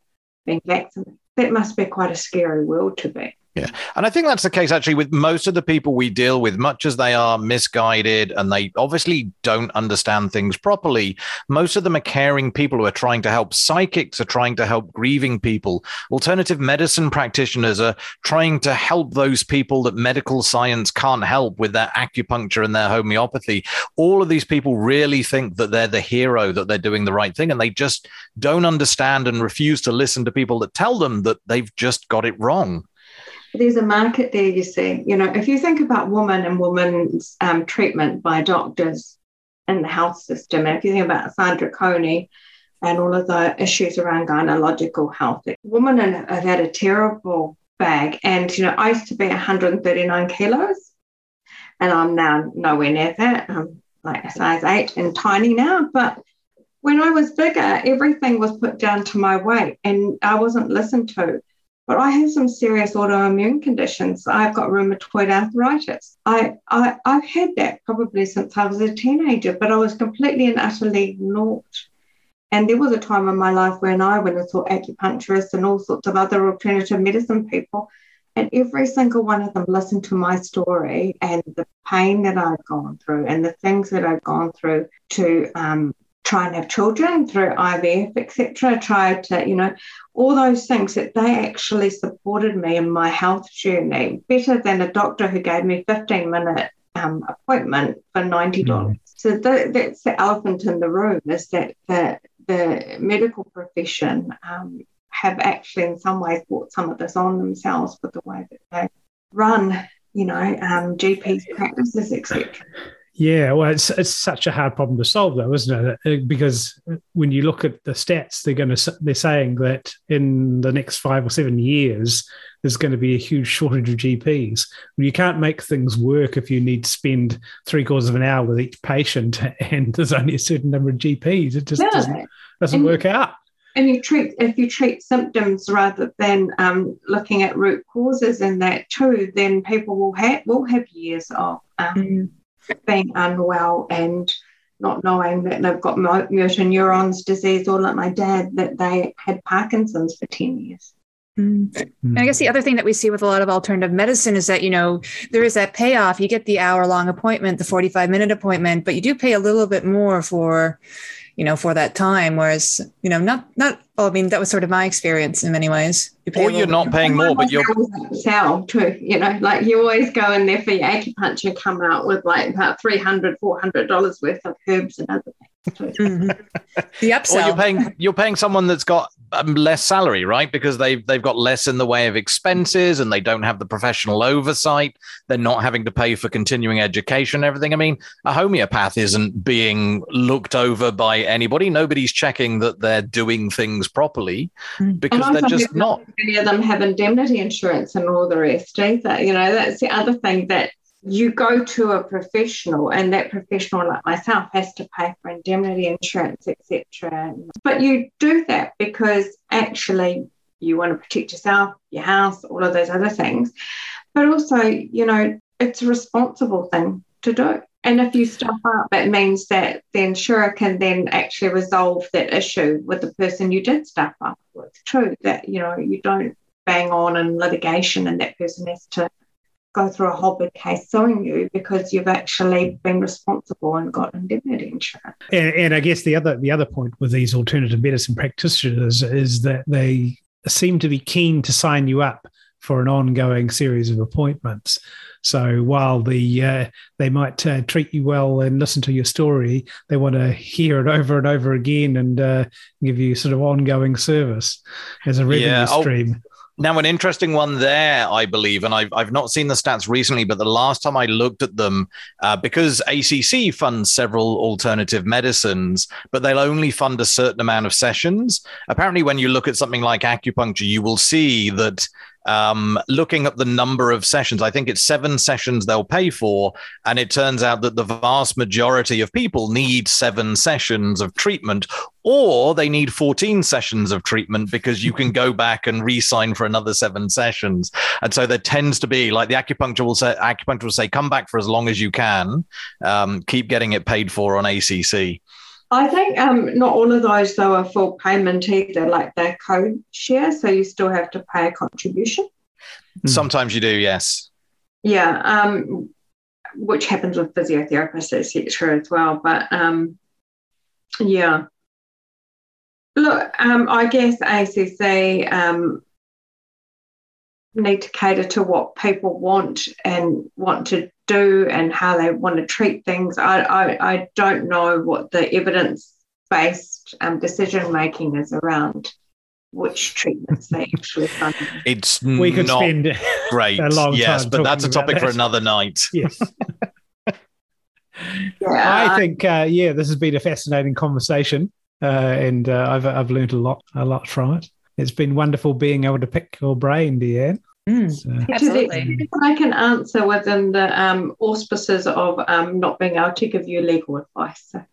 being vaccinated. That must be quite a scary world to be.
Yeah. And I think that's the case actually with most of the people we deal with, much as they are misguided and they obviously don't understand things properly. Most of them are caring people who are trying to help. Psychics are trying to help grieving people. Alternative medicine practitioners are trying to help those people that medical science can't help with their acupuncture and their homeopathy. All of these people really think that they're the hero, that they're doing the right thing, and they just don't understand and refuse to listen to people that tell them that they've just got it wrong
there's a market there, you see. You know, if you think about women and women's um, treatment by doctors in the health system, if you think about Sandra Coney and all of the issues around gynecological health, women have had a terrible bag. And, you know, I used to be 139 kilos, and I'm now nowhere near that. I'm like a size eight and tiny now. But when I was bigger, everything was put down to my weight, and I wasn't listened to. But I have some serious autoimmune conditions. I've got rheumatoid arthritis. I, I, I've had that probably since I was a teenager, but I was completely and utterly ignored. And there was a time in my life when I went and saw acupuncturists and all sorts of other alternative medicine people. And every single one of them listened to my story and the pain that I'd gone through and the things that I'd gone through to um, try and have children through IVF, etc. Try to, you know, all those things that they actually supported me in my health journey better than a doctor who gave me 15 minute um, appointment for $90. Mm. So that's the elephant in the room is that the, the medical profession um, have actually in some ways brought some of this on themselves with the way that they run, you know, um, GPs practices, etc.
Yeah, well, it's it's such a hard problem to solve, though, isn't it? Uh, because when you look at the stats, they're going to they're saying that in the next five or seven years, there's going to be a huge shortage of GPs. You can't make things work if you need to spend three quarters of an hour with each patient, and there's only a certain number of GPs. It just yeah. doesn't doesn't and, work out.
And you treat if you treat symptoms rather than um, looking at root causes and that too, then people will have will have years of. Um, mm being unwell and not knowing that they've got motor neurons disease, or like my dad, that they had Parkinson's for 10 years.
Mm. And I guess the other thing that we see with a lot of alternative medicine is that, you know, there is that payoff. You get the hour long appointment, the 45 minute appointment, but you do pay a little bit more for you know, for that time. Whereas, you know, not not. Well, I mean, that was sort of my experience in many ways.
You or you're not paying more, but you're
sell too. You know, like you always go in there for your acupuncture, come out with like about 300 400 dollars worth of herbs and other things.
Mm-hmm. The upsell.
Or you're paying you're paying someone that's got um, less salary, right? Because they've they've got less in the way of expenses, and they don't have the professional oversight. They're not having to pay for continuing education, everything. I mean, a homeopath isn't being looked over by anybody. Nobody's checking that they're doing things properly mm. because they're just not.
Many of them have indemnity insurance and all the rest either. You know, that's the other thing that you go to a professional and that professional like myself has to pay for indemnity insurance etc but you do that because actually you want to protect yourself your house all of those other things. But also you know it's a responsible thing to do. And if you stuff up it means that the insurer can then actually resolve that issue with the person you did stuff up with. True that you know you don't bang on in litigation and that person has to go through a whole big case suing you because you've actually been responsible and got indemnity insurance.
And, and I guess the other the other point with these alternative medicine practitioners is that they seem to be keen to sign you up for an ongoing series of appointments. So while the uh, they might uh, treat you well and listen to your story, they want to hear it over and over again and uh, give you sort of ongoing service as a revenue yeah, stream.
Now, an interesting one there, I believe, and I've, I've not seen the stats recently, but the last time I looked at them, uh, because ACC funds several alternative medicines, but they'll only fund a certain amount of sessions. Apparently, when you look at something like acupuncture, you will see that um, looking at the number of sessions, I think it's seven sessions they'll pay for. And it turns out that the vast majority of people need seven sessions of treatment, or they need 14 sessions of treatment because you can go back and re sign for another seven sessions. And so there tends to be like the acupuncture will say, acupuncture will say, come back for as long as you can, um, keep getting it paid for on ACC.
I think um, not all of those though are full payment either, like they're co-share, so you still have to pay a contribution.
Hmm. Sometimes you do, yes.
Yeah, um, which happens with physiotherapists, etc. as well. But um, yeah, look, um, I guess ACC um, need to cater to what people want and want to do and how they want to treat things. I, I, I don't know what the evidence based um, decision making is around which treatments they actually fund.
It's we could spend great. A long yes, but that's a topic for another night.
Yes. yeah. I think uh, yeah, this has been a fascinating conversation, uh, and uh, I've I've learned a lot a lot from it. It's been wonderful being able to pick your brain, Deanne.
Mm, so. Absolutely.
I can answer within the um, auspices of um, not being able to give you legal advice. So,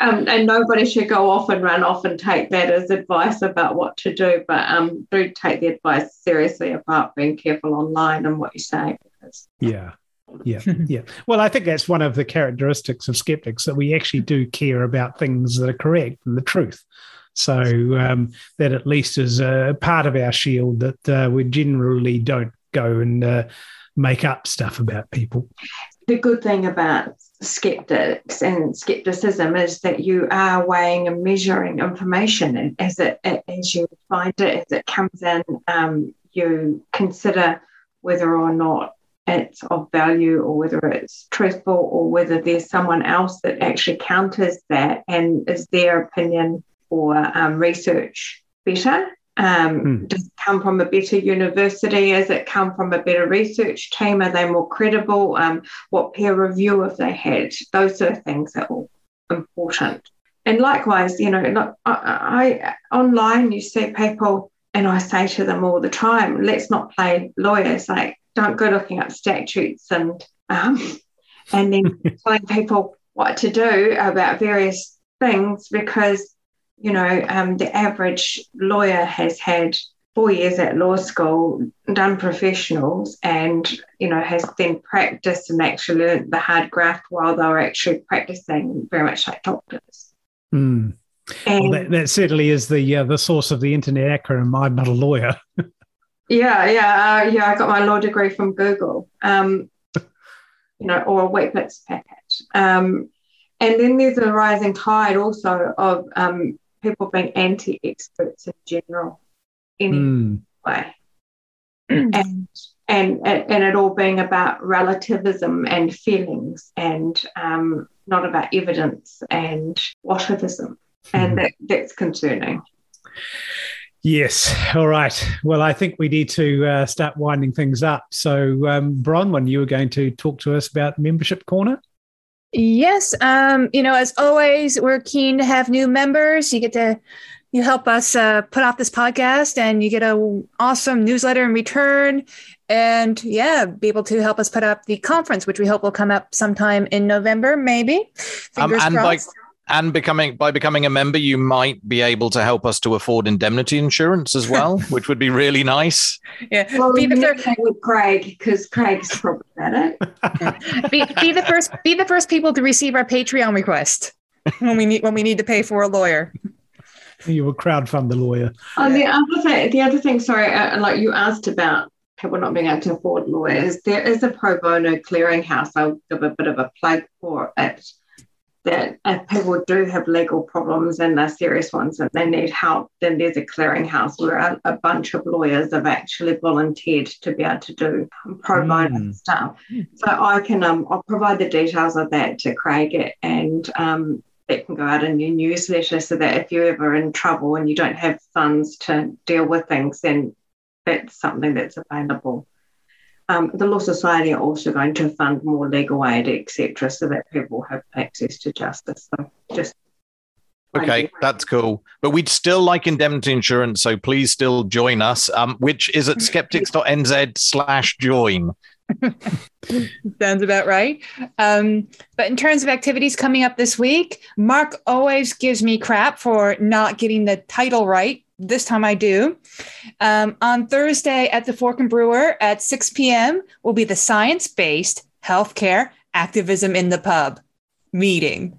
um, and nobody should go off and run off and take that as advice about what to do, but um, do take the advice seriously about being careful online and what you say. Because...
Yeah. Yeah, yeah. Well, I think that's one of the characteristics of skeptics that we actually do care about things that are correct and the truth. So um, that at least is a part of our shield that uh, we generally don't go and uh, make up stuff about people.
The good thing about skeptics and skepticism is that you are weighing and measuring information as it as you find it as it comes in. Um, you consider whether or not it's of value or whether it's truthful or whether there's someone else that actually counters that and is their opinion or um, research better um, mm. Does it come from a better university? Has it come from a better research team? Are they more credible? Um, what peer review have they had? Those sort of things are all important. And likewise, you know, look, I, I online you see people, and I say to them all the time, let's not play lawyers. Like, don't go looking up statutes and um, and then telling people what to do about various things because you know, um, the average lawyer has had four years at law school, done professionals, and you know has then practiced and actually learned the hard graft while they were actually practicing, very much like doctors.
Mm. well, that, that, certainly is the uh, the source of the internet acronym. I'm not a lawyer.
yeah, yeah, uh, yeah. I got my law degree from Google, um, you know, or a Weet-Bix packet. Um, and then there's a rising tide also of um, people being anti experts in general, anyway. Mm. and and and it all being about relativism and feelings and um, not about evidence and whatevism, and hmm. that, that's concerning.
Yes. All right. Well, I think we need to uh, start winding things up. So, um, Bronwyn, you were going to talk to us about Membership Corner.
Yes. Um, you know, as always, we're keen to have new members. You get to you help us uh, put off this podcast and you get an awesome newsletter in return and yeah be able to help us put up the conference which we hope will come up sometime in november maybe
um, and crossed. by and becoming by becoming a member you might be able to help us to afford indemnity insurance as well which would be really nice.
Yeah. Well, be the first with craig because craig's problematic.
Be, be the first be the first people to receive our patreon request when we need when we need to pay for a lawyer.
You will crowdfund the lawyer.
Oh, the other thing the other thing sorry uh, like you asked about people not being able to afford lawyers. There is a pro bono clearinghouse i'll give a bit of a plug for it that if people do have legal problems and they're serious ones and they need help, then there's a clearinghouse where a, a bunch of lawyers have actually volunteered to be able to do pro bono mm. stuff. So I can um, I'll provide the details of that to Craig and um, it can go out in your newsletter so that if you're ever in trouble and you don't have funds to deal with things, then that's something that's available. Um, the Law Society are also going to fund more legal aid, etc., so that people have access to justice. So just
Okay, that's cool. But we'd still like indemnity insurance, so please still join us, um, which is at skeptics.nz slash join.
Sounds about right. Um, but in terms of activities coming up this week, Mark always gives me crap for not getting the title right this time I do. Um, on Thursday at the Fork and Brewer at 6 p.m. will be the science based healthcare activism in the pub meeting.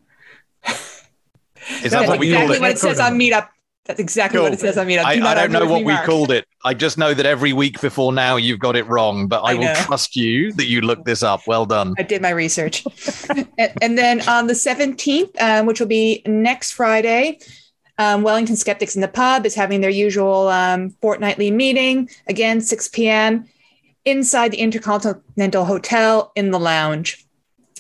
Is that what
exactly what it says on Meetup. That's exactly cool. what it says I mean,
I, I don't know what we called it. I just know that every week before now you've got it wrong, but I, I will trust you that you looked this up. Well done.
I did my research. and, and, then on the 17th, um, which will be next Friday, um, Wellington Skeptics in the Pub is having their usual um, fortnightly meeting, again, 6 p.m., inside the Intercontinental Hotel in the lounge.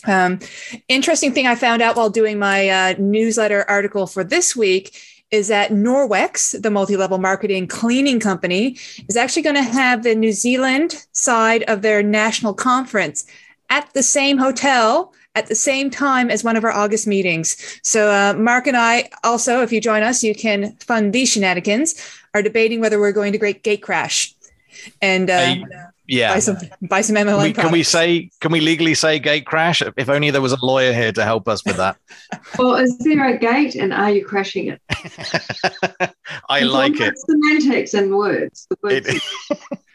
Um, interesting thing I found out while doing my uh, newsletter article for this week is that Norwex, the multi level marketing cleaning company, is actually going to have the New Zealand side of their national conference at the same hotel at the same time as one of our August meetings. So, uh, Mark and I also, if you join us, you can fund these shenanigans, are debating whether we're going to Great Gate Crash. And uh,
yeah,
buy some, buy some MLM.
We, can we say, can we legally say gate crash? If only there was a lawyer here to help us with that.
well, is there a gate and are you crashing it?
I like it.
Semantics and words. The words
it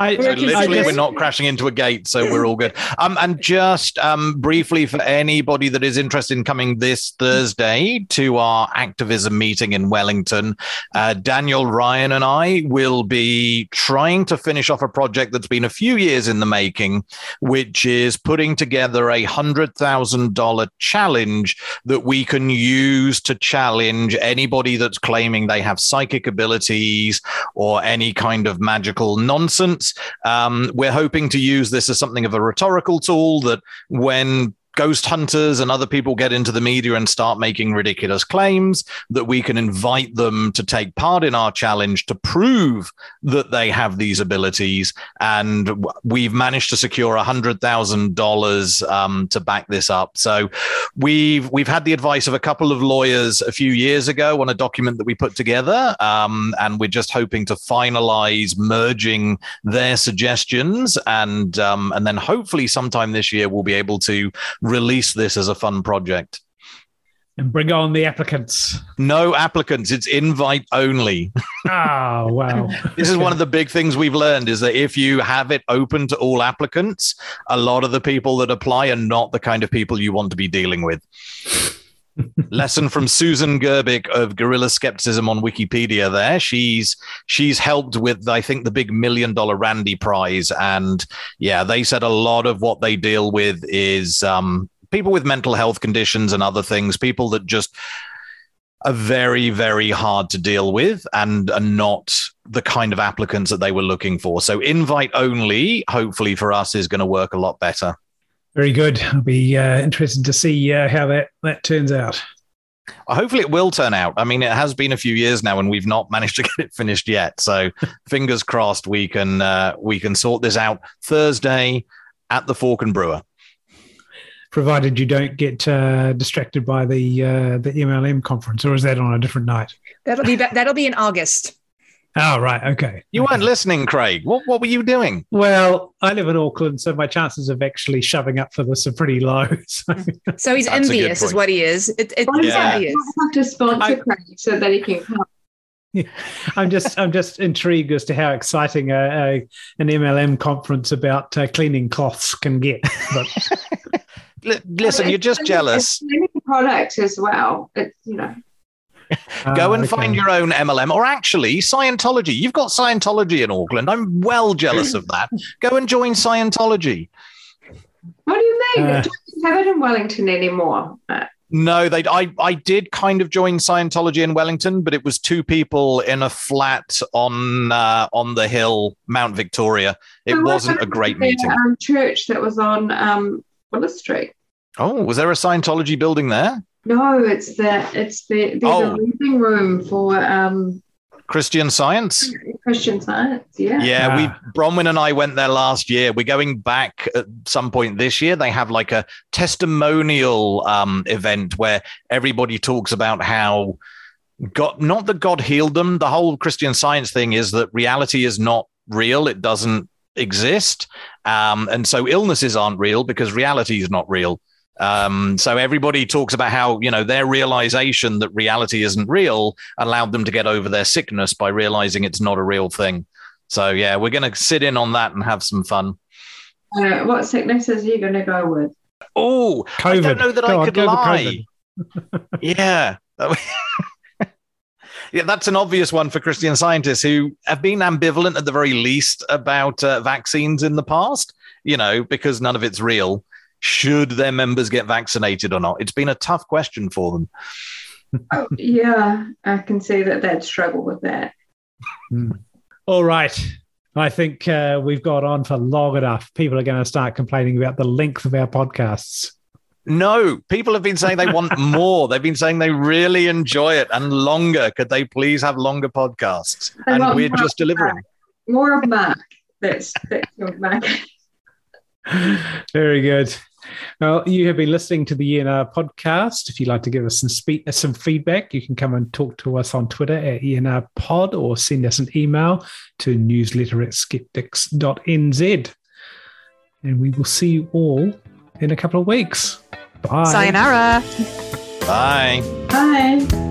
I, so literally, I we're not crashing into a gate, so we're all good. Um, and just um, briefly for anybody that is interested in coming this Thursday to our activism meeting in Wellington, uh, Daniel Ryan and I will be trying to finish off a project that's been a few years in the making, which is putting together a hundred thousand dollar challenge that we can use to challenge anybody that's claiming they have psychic abilities or any kind of magical nonsense um, we're hoping to use this as something of a rhetorical tool that when ghost hunters and other people get into the media and start making ridiculous claims, that we can invite them to take part in our challenge to prove that they have these abilities. And we've managed to secure $100,000 um, to back this up. So we've, we've had the advice of a couple of lawyers a few years ago on a document that we put together. Um, and we're just hoping to finalize merging their suggestions. And, um, and then hopefully sometime this year, we'll be able to release this as a fun project.
And bring on the applicants.
No applicants. It's invite only.
Oh, wow.
this is one of the big things we've learned is that if you have it open to all applicants, a lot of the people that apply are not the kind of people you want to be dealing with. Lesson from Susan Gerbic of Guerrilla Skepticism on Wikipedia. There, she's she's helped with I think the big million dollar Randi Prize, and yeah, they said a lot of what they deal with is um, people with mental health conditions and other things, people that just are very very hard to deal with and are not the kind of applicants that they were looking for. So invite only, hopefully for us, is going to work a lot better.
Very good. I'll be uh, interested to see uh, how that, that turns out.
Hopefully, it will turn out. I mean, it has been a few years now, and we've not managed to get it finished yet. So, fingers crossed, we can uh, we can sort this out Thursday at the Fork and Brewer.
Provided you don't get uh, distracted by the uh, the MLM conference, or is that on a different night?
That'll be that'll be in August.
Oh, right. Okay.
You weren't listening, Craig. What, what were you doing?
Well, I live in Auckland, so my chances of actually shoving up for this are pretty low. So,
so he's envious, is what he is. It, it, well, yeah. envious.
have to sponsor I, Craig so that he can come.
Yeah, I'm just I'm just intrigued as to how exciting a, a an MLM conference about uh, cleaning cloths can get. But
listen, you're just jealous.
Cleaning Products as well. It's you know
Go and okay. find your own MLM or actually Scientology. You've got Scientology in Auckland. I'm well jealous of that. Go and join Scientology.
What do you mean? Uh, don't have it in Wellington anymore.
No, they. I I did kind of join Scientology in Wellington, but it was two people in a flat on uh, on the hill, Mount Victoria. It so wasn't a great meeting.
Um, church that was on um, Willis Street.
Oh, was there a Scientology building there?
No, it's the it's the there's oh. a reading room for um
Christian Science.
Christian Science, yeah.
Yeah, we Bronwyn and I went there last year. We're going back at some point this year. They have like a testimonial um, event where everybody talks about how God, not that God healed them. The whole Christian Science thing is that reality is not real. It doesn't exist, um, and so illnesses aren't real because reality is not real. Um, so everybody talks about how you know their realization that reality isn't real allowed them to get over their sickness by realizing it's not a real thing. So yeah, we're going to sit in on that and have some fun.
Uh, what sicknesses are you going to go with?
Oh, I don't know that go I could lie. yeah. yeah, that's an obvious one for Christian scientists who have been ambivalent at the very least about uh, vaccines in the past, you know, because none of it's real should their members get vaccinated or not? It's been a tough question for them.
oh, yeah, I can see that they'd struggle with that.
Hmm. All right. I think uh, we've got on for long enough. People are going to start complaining about the length of our podcasts.
No, people have been saying they want more. They've been saying they really enjoy it and longer. Could they please have longer podcasts? and we're just delivering.
Mark. More of Mark. That's, that's Mark.
Very good. Well, you have been listening to the Yeah Nah podcast. If you'd like to give us some spe- uh, some feedback, you can come and talk to us on Twitter at ENR Pod or send us an email to newsletter at skeptics.nz. And we will see you all in a couple of weeks. Bye.
Sayonara.
Bye.
Bye.